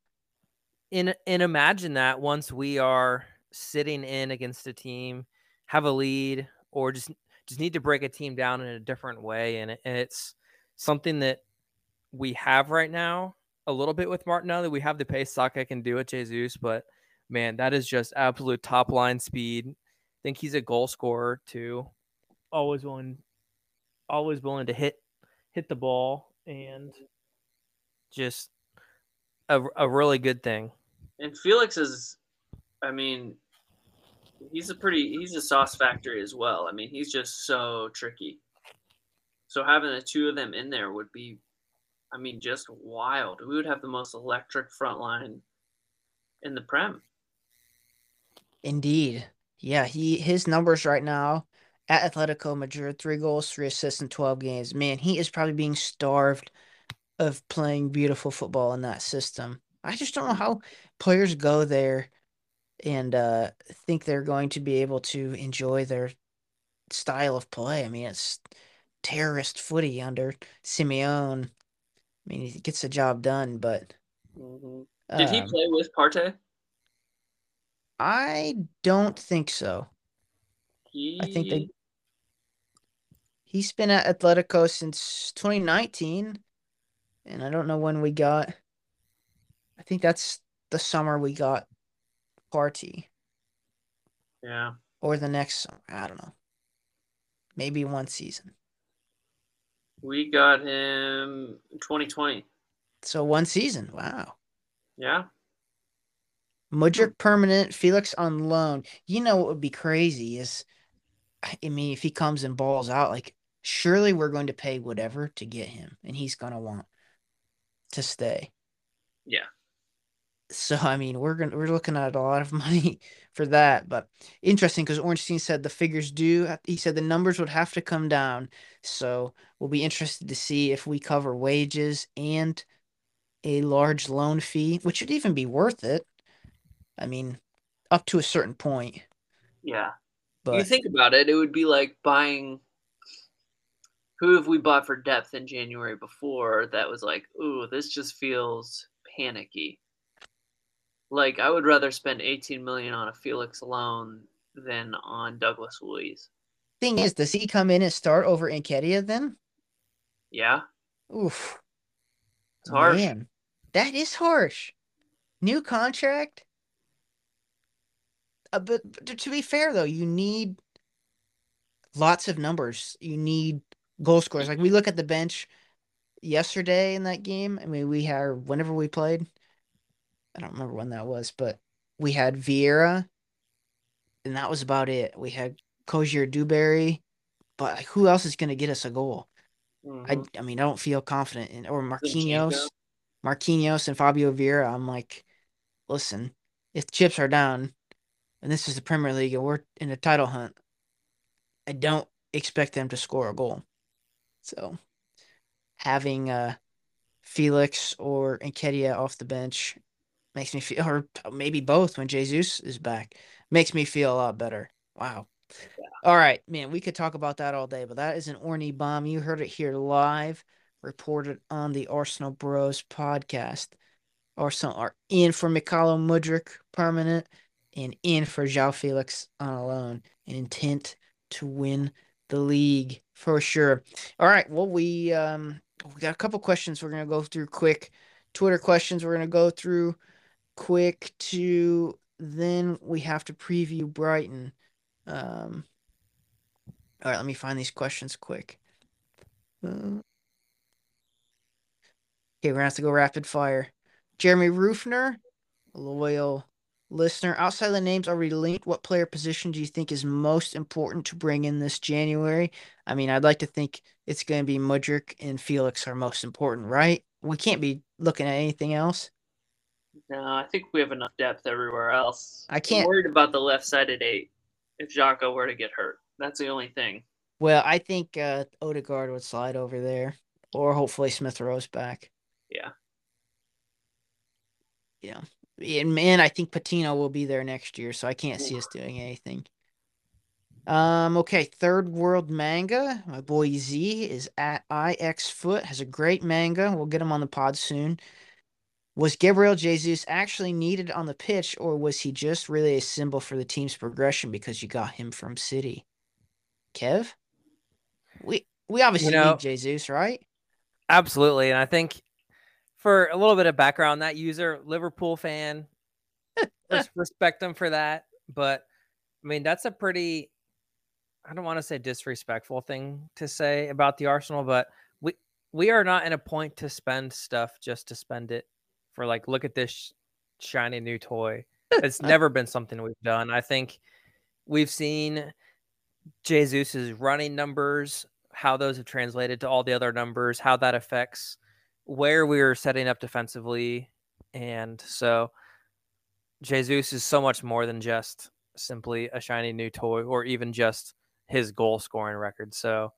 and and imagine that once we are sitting in against a team, have a lead, or just just need to break a team down in a different way, and, it, and it's something that we have right now a little bit with Martinelli. We have the pace Saka can do it, Jesus, but man, that is just absolute top line speed. I think he's a goal scorer too. Always willing, always willing to hit hit the ball and just a, a really good thing. And Felix is, I mean, he's a pretty, he's a sauce factory as well. I mean, he's just so tricky. So having the two of them in there would be, I mean, just wild. We would have the most electric front line in the Prem. Indeed. Yeah, he his numbers right now at Atletico Madrid, three goals, three assists in 12 games. Man, he is probably being starved of playing beautiful football in that system. I just don't know how players go there and uh, think they're going to be able to enjoy their style of play. I mean, it's terrorist footy under Simeone. I mean, he gets the job done, but Did he um, play with Partey? I don't think so. He, I think they he's been at Atletico since 2019, and I don't know when we got. I think that's the summer we got Partey yeah. or the next summer. I don't know. Maybe one season. We got him 2020. So one season. Wow. Yeah. Mudrik permanent, Felix on loan. You know what would be crazy is, I mean, if he comes and balls out, like surely we're going to pay whatever to get him, and he's gonna want to stay. Yeah. So I mean, we're gonna we're looking at a lot of money for that, but interesting because Ornstein said the figures do. He said the numbers would have to come down, so we'll be interested to see if we cover wages and a large loan fee, which would even be worth it. I mean, up to a certain point, Yeah. But you think about it, it would be like buying. Who have we bought for depth in January before that was like, ooh, this just feels panicky. Like I would rather spend 18 million on a Felix alone than on Douglas Luiz. thing is, does he come in and start over Nketiah then? Yeah, Oof, it's harsh. man, that is harsh. New contract. Uh, but, but to- be fair though, you need lots of numbers. You need goal scorers. Like we look at the bench yesterday in that game. I mean, we had whenever we played. I don't remember when that was, but we had Vieira, and that was about it. We had Cozier-Duberry, but who else is going to get us a goal? I Mhm. I mean, I don't feel confident in or Marquinhos, Marquinhos and Fabio Vieira. I'm like, listen, if chips are down, and this is the Premier League and we're in a title hunt, I don't expect them to score a goal. So having uh Felix or Nketiah off the bench makes me feel, or maybe both when Jesus is back, makes me feel a lot better. Wow. All right, man, we could talk about that all day, but that is an Orny bomb. You heard it here live reported on the Arsenal Bros podcast. Arsenal are in for Mykhailo Mudryk permanent and in for João Felix on a loan, an intent to win the league for sure. All right, well we um we got a couple questions we're gonna go through quick. Twitter questions we're gonna go through quick to then we have to preview Brighton. Um, all right, let me find these questions quick. Uh, okay, we're gonna have to go rapid fire. Jeremy Rufner, loyal listener. Outside of the names already linked, what player position do you think is most important to bring in this January? I mean, I'd like to think it's going to be Mudryk and Felix are most important, right? We can't be looking at anything else. No, I think we have enough depth everywhere else. I can't. I'm worried about the left-sided eight if Xhaka were to get hurt. That's the only thing. Well, I think uh, Odegaard would slide over there, or hopefully Smith Rowe's back. Yeah. Yeah. And man, I think Patino will be there next year, so I can't see us doing anything. Um, okay, third world manga. My boy Z is at IX Foot, has a great manga. We'll get him on the pod soon. Was Gabriel Jesus actually needed on the pitch, or was he just really a symbol for the team's progression because you got him from City? Kev? We we obviously You know- need Jesus, right? Absolutely. And I think for a little bit of background, that user, Liverpool fan, respect them for that. But I mean, that's a pretty, I don't want to say disrespectful thing to say about the Arsenal, but we, we are not in a point to spend stuff just to spend it for like, look at this shiny new toy. It's never been something we've done. I think we've seen Jesus's running numbers, how those have translated to all the other numbers, how that affects where we are setting up defensively. And so Jesus is so much more than just simply a shiny new toy or even just his goal scoring record. So,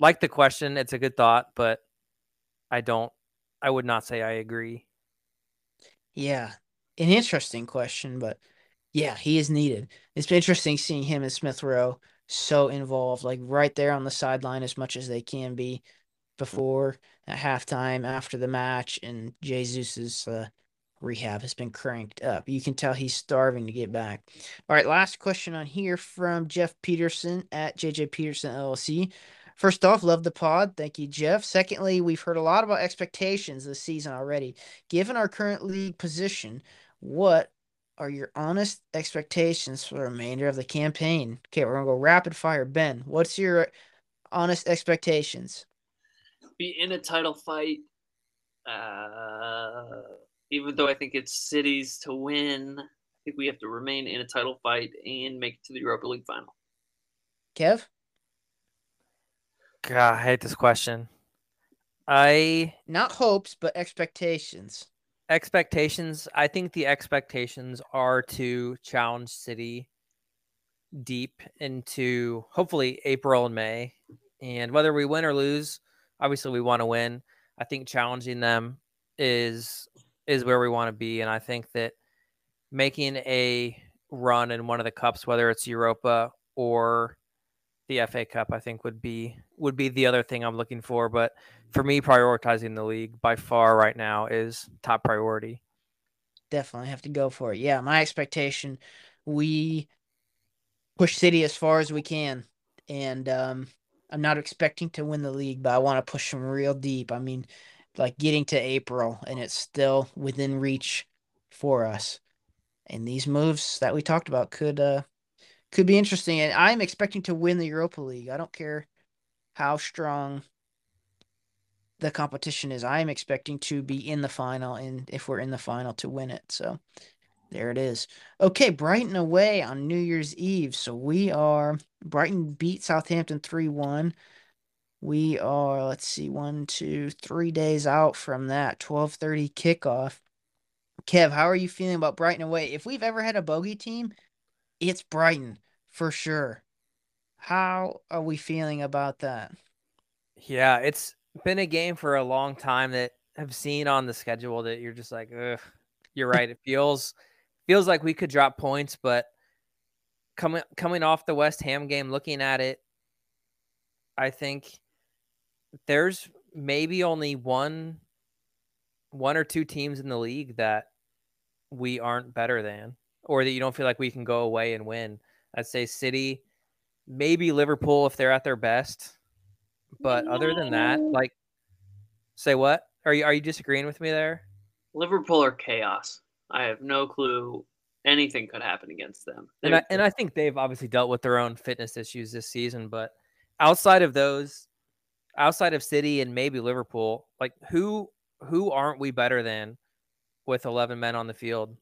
like the question, it's a good thought, but I don't, I would not say I agree. Yeah, an interesting question, but yeah, he is needed. It's interesting seeing him and Smith Rowe so involved, like right there on the sideline as much as they can be before at halftime, after the match, and Jesus's uh, rehab has been cranked up. You can tell he's starving to get back. All right, last question on here from Jeff Peterson at JJ Peterson LLC. First off, love the pod. Thank you, Jeff. Secondly, we've heard a lot about expectations this season already. Given our current league position, what are your honest expectations for the remainder of the campaign? Okay, we're gonna go rapid fire. Ben, what's your honest expectations? Be in a title fight. Uh, even though I think it's cities to win, I think we have to remain in a title fight and make it to the Europa League final. Kev? God, I hate this question. I Not hopes, but expectations. expectations i think the expectations are to challenge city deep into hopefully april and may and whether we win or lose obviously we want to win i think challenging them is is where we want to be and i think that making a run in one of the cups whether it's europa or the fa cup i think would be would be the other thing i'm looking for but for me, prioritizing the league by far right now is top priority. Definitely have to go for it. Yeah, my expectation, we push City as far as we can. And um, I'm not expecting to win the league, but I want to push them real deep. I mean, like getting to April, and it's still within reach for us. And these moves that we talked about could uh could be interesting. And I'm expecting to win the Europa League. I don't care how strong the competition is. I am expecting to be in the final, and if we're in the final, to win it. So there it is. Okay, Brighton away on New Year's Eve. So we are Brighton beat Southampton 3 1. We are, let's see, one, two, three days out from that 12:30 kickoff. Kev, how are you feeling about Brighton away? If we've ever had a bogey team, it's Brighton for sure. How are we feeling about that? Yeah, it's been a game for a long time that I've seen on the schedule that you're just like, ugh, you're right. It feels feels like we could drop points, but coming coming off the West Ham game, looking at it, I think there's maybe only one one or two teams in the league that we aren't better than or that you don't feel like we can go away and win. I'd say City, maybe Liverpool if they're at their best. But other than that, like say what? Are you are you disagreeing with me there? Liverpool are chaos. I have no clue anything could happen against them. And I, and I think they've obviously dealt with their own fitness issues this season, but outside of those, outside of City and maybe Liverpool, like who who aren't we better than with 11 men on the field?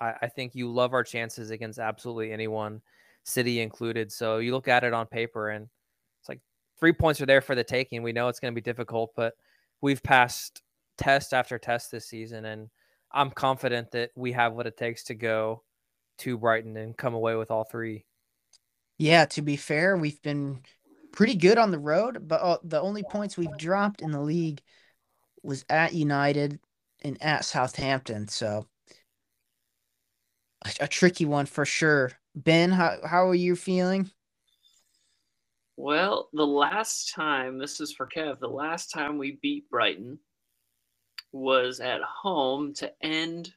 I, I think you love our chances against absolutely anyone, City included. So you look at it on paper and it's like three points are there for the taking. We know it's going to be difficult, but we've passed test after test this season, and I'm confident that we have what it takes to go to Brighton and come away with all three. Yeah, to be fair, we've been pretty good on the road, but uh, the only points we've dropped in the league was at United and at Southampton. So a, a tricky one for sure. Ben, how how are you feeling? Well, the last time, this is for Kev, the last time we beat Brighton was at home to end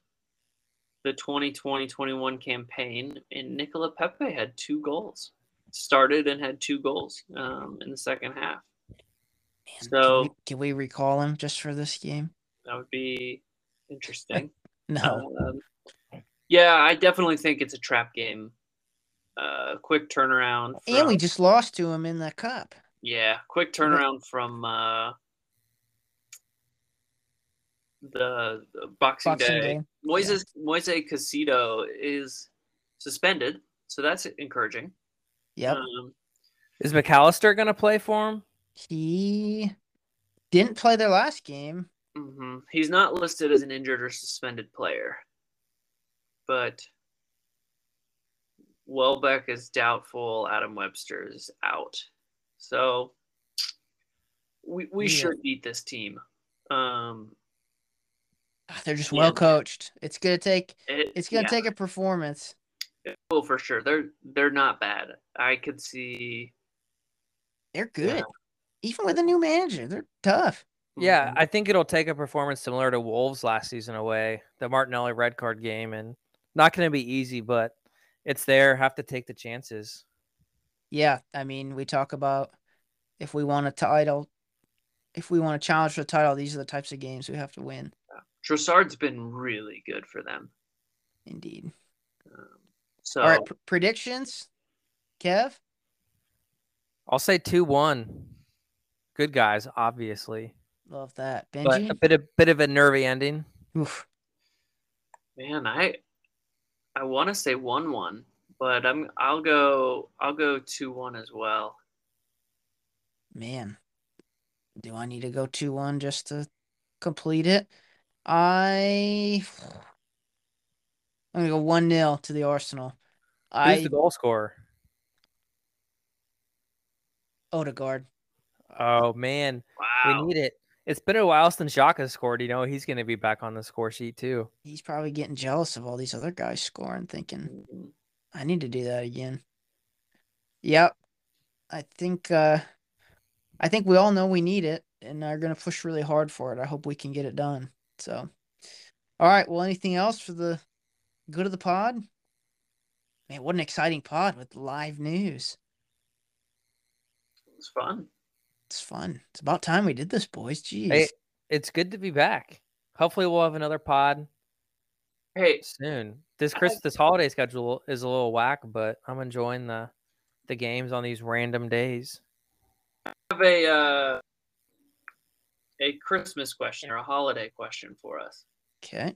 the 2020-21 campaign, and Nicola Pepe had two goals. Started and had two goals um, in the second half. Man, So- can we, can we recall him just for this game? That would be interesting. No. Um, yeah, I definitely think it's a trap game. Uh, quick turnaround. and we just lost to him in the cup. Yeah, quick turnaround from uh, the, the Boxing, Boxing Day. Day. Moises Moise Caicedo is suspended, so that's encouraging. Yep. Um, Is Mac Allister going to play for him? He didn't play their last game. mhm. He's not listed as an injured or suspended player, but Welbeck is doubtful. Adam Webster is out, so we we Yeah. should beat this team. Um, They're just well coached. It's gonna take it, it's gonna yeah. take a performance. Well, for sure. They're they're not bad. I could see. They're good. Yeah. Even with a new manager, they're tough. Yeah, Mhm. I think it'll take a performance similar to Wolves last season away, the Martinelli red card game, and not going to be easy, but it's there. Have to take the chances. Yeah, I mean, we talk about if we want a title, if we want to challenge for the title, these are the types of games we have to win. Trossard's been really good for them. Indeed. Um, so All right, pr- predictions. Kev, I'll say two one. Good guys, obviously, love that. Benji. but Benji, a bit of bit of a nervy ending. Oof. man, I I want to say one one, but I'm I'll go I'll go two one as well. man, do I need to go two one just to complete it? I I'm gonna go one 0 to the Arsenal. Who's I the goal scorer? Odegaard. Oh man, Wow. we need it. It's been a while since Xhaka scored. You know he's going to be back on the score sheet too. He's probably getting jealous of all these other guys scoring, thinking. I need to do that again. Yep. I think uh I think we all know we need it and are gonna push really hard for it. I hope we can get it done. So all right, well anything else for the good of the pod? Man, what an exciting pod with live news. It's fun. It's fun. It's about time we did this, boys. Jeez. Hey, it's good to be back. Hopefully, we'll have another pod Hey, soon. This I- Chris, this holiday schedule is a little whack, but I'm enjoying the the games on these random days. I have a uh, a Christmas question or a holiday question for us. Okay.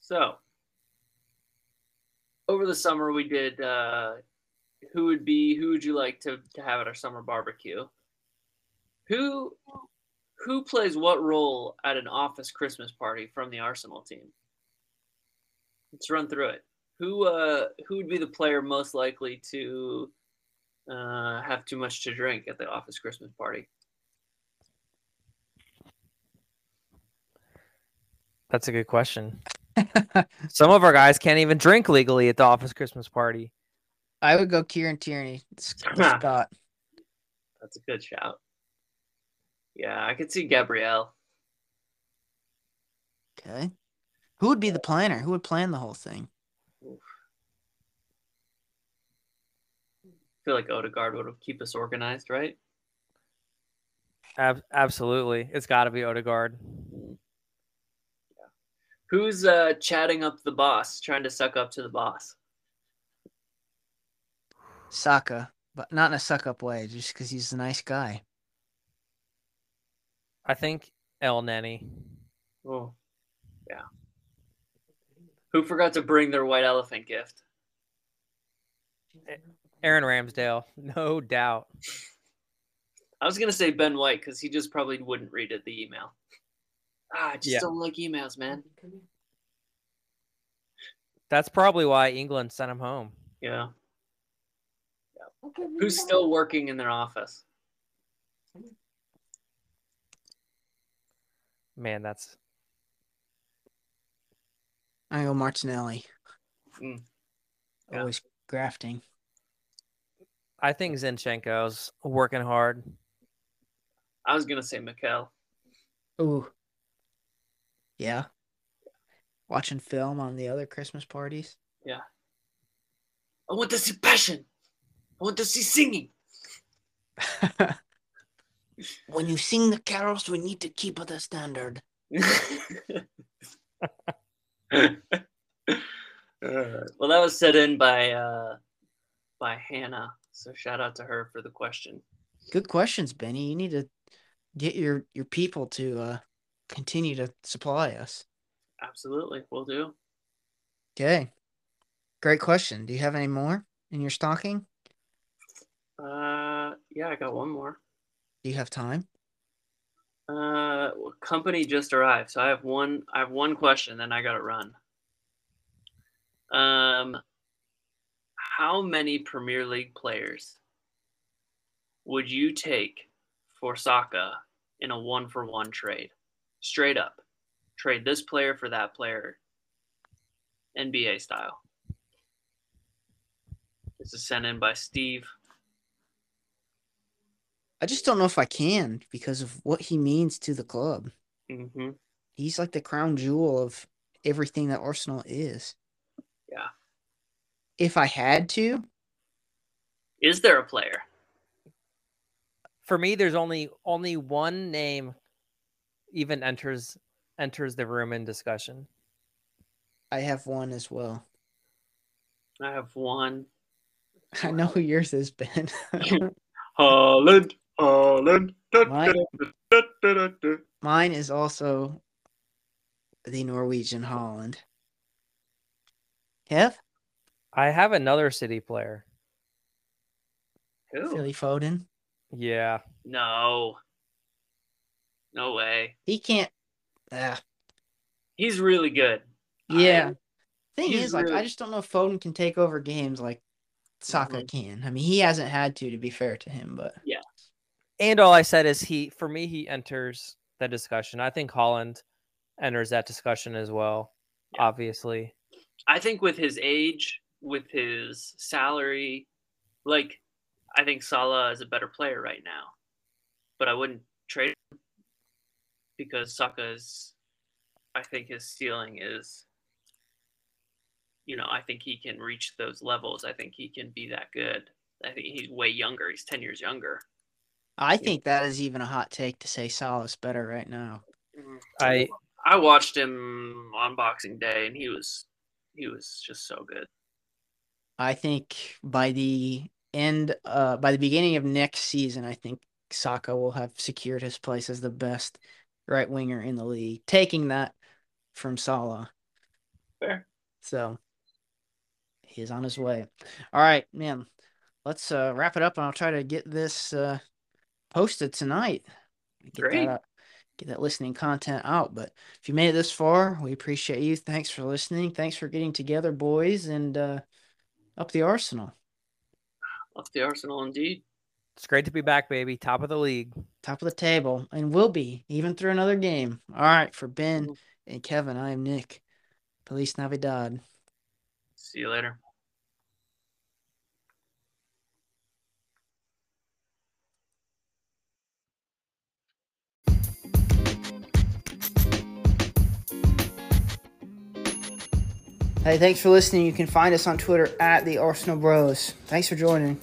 So, over the summer, we did uh, who would be who would you like to, to have at our summer barbecue? Who who plays what role at an office Christmas party from the Arsenal team? Let's run through it. Who uh who would be the player most likely to uh, have too much to drink at the office Christmas party? That's a good question. Some of our guys can't even drink legally at the office Christmas party. I would go Kieran Tierney. Scott. That's a good shout. Yeah, I could see Gabrielle. Okay. Who would be the planner? Who would plan the whole thing? I feel like Odegaard would keep us organized, right? Ab- absolutely, it's got to be Odegaard. Who's uh, chatting up the boss, trying to suck up to the boss? Saka, but not in a suck up way, just because he's a nice guy. I think Elneny. Oh, yeah. Who forgot to bring their white elephant gift? Aaron Ramsdale, no doubt. I was gonna say Ben White because he just probably wouldn't read it the email. Ah, I just Yeah. don't like emails, man. That's probably why England sent him home. Yeah. yeah. Who's still working in their office? Man, that's I go Martinelli. Mm. Yeah. Always grafting. I think Zinchenko's working hard. I was gonna say Mikel. Ooh. Yeah. Watching film on the other Christmas parties. Yeah. I want to see passion. I want to see singing. when you sing the carols, we need to keep the standard. Uh, well, that was set in by uh, by Hannah. So shout out to her for the question. Good questions, Benny. You need to get your your people to uh continue to supply us. Absolutely, we'll do. Okay. Great question. Do you have any more in your stocking? Uh, yeah, I got one more. Do you have time? Uh, well, company just arrived, so I have one. I have one question, then I gotta run. Um, how many Premier League players would you take for Saka in a one-for-one trade? Straight up, trade this player for that player, NBA style. This is sent in by Steve. I just don't know if I can because of what he means to the club. hmm He's like the crown jewel of everything that Arsenal is. Yeah. If I had to, Is there a player? For me, there's only only one name even enters enters the room in discussion. I have one as well. I have one. I know who yours is, Ben. Haaland, Haaland. Mine-. Mine is also the Norwegian Haaland. Kev? I have another City player. Who? Philly Foden. Yeah, No. No way. He can't. Ah, He's really good. yeah. Thing he's is, like, I just don't know if Foden can take over games like Saka Mhm. can. I mean, he hasn't had to, to be fair to him, but yeah. and all I said is he for me he enters the discussion. I think Haaland enters that discussion as well. Yeah. Obviously, I think with his age, with his salary, like, I think Salah is a better player right now. But I wouldn't trade him because Saka's, I think his ceiling is, you know, I think he can reach those levels. I think he can be that good. I think he's way younger. He's 10 years younger. I think that is even a hot take to say Salah's better right now. I I watched him on Boxing Day, and he was he was just so good. I think by the end, uh, by the beginning of next season, I think Saka will have secured his place as the best right winger in the league, taking that from Salah. Fair. So he is on his way. All right, man. Let's uh, wrap it up, and I'll try to get this uh, posted tonight. Get Great. that get that listening content out. But if you made it this far, we appreciate you. Thanks for listening. Thanks for getting together, boys, and uh, up the Arsenal. Off the Arsenal, indeed. It's great to be back, baby. Top of the league. Top of the table. And will be, even through another game. All right. For Ben and Kevin, I am Nick. Police Navidad. See you later. Hey, thanks for listening. You can find us on Twitter at the Arsenal Bros. Thanks for joining.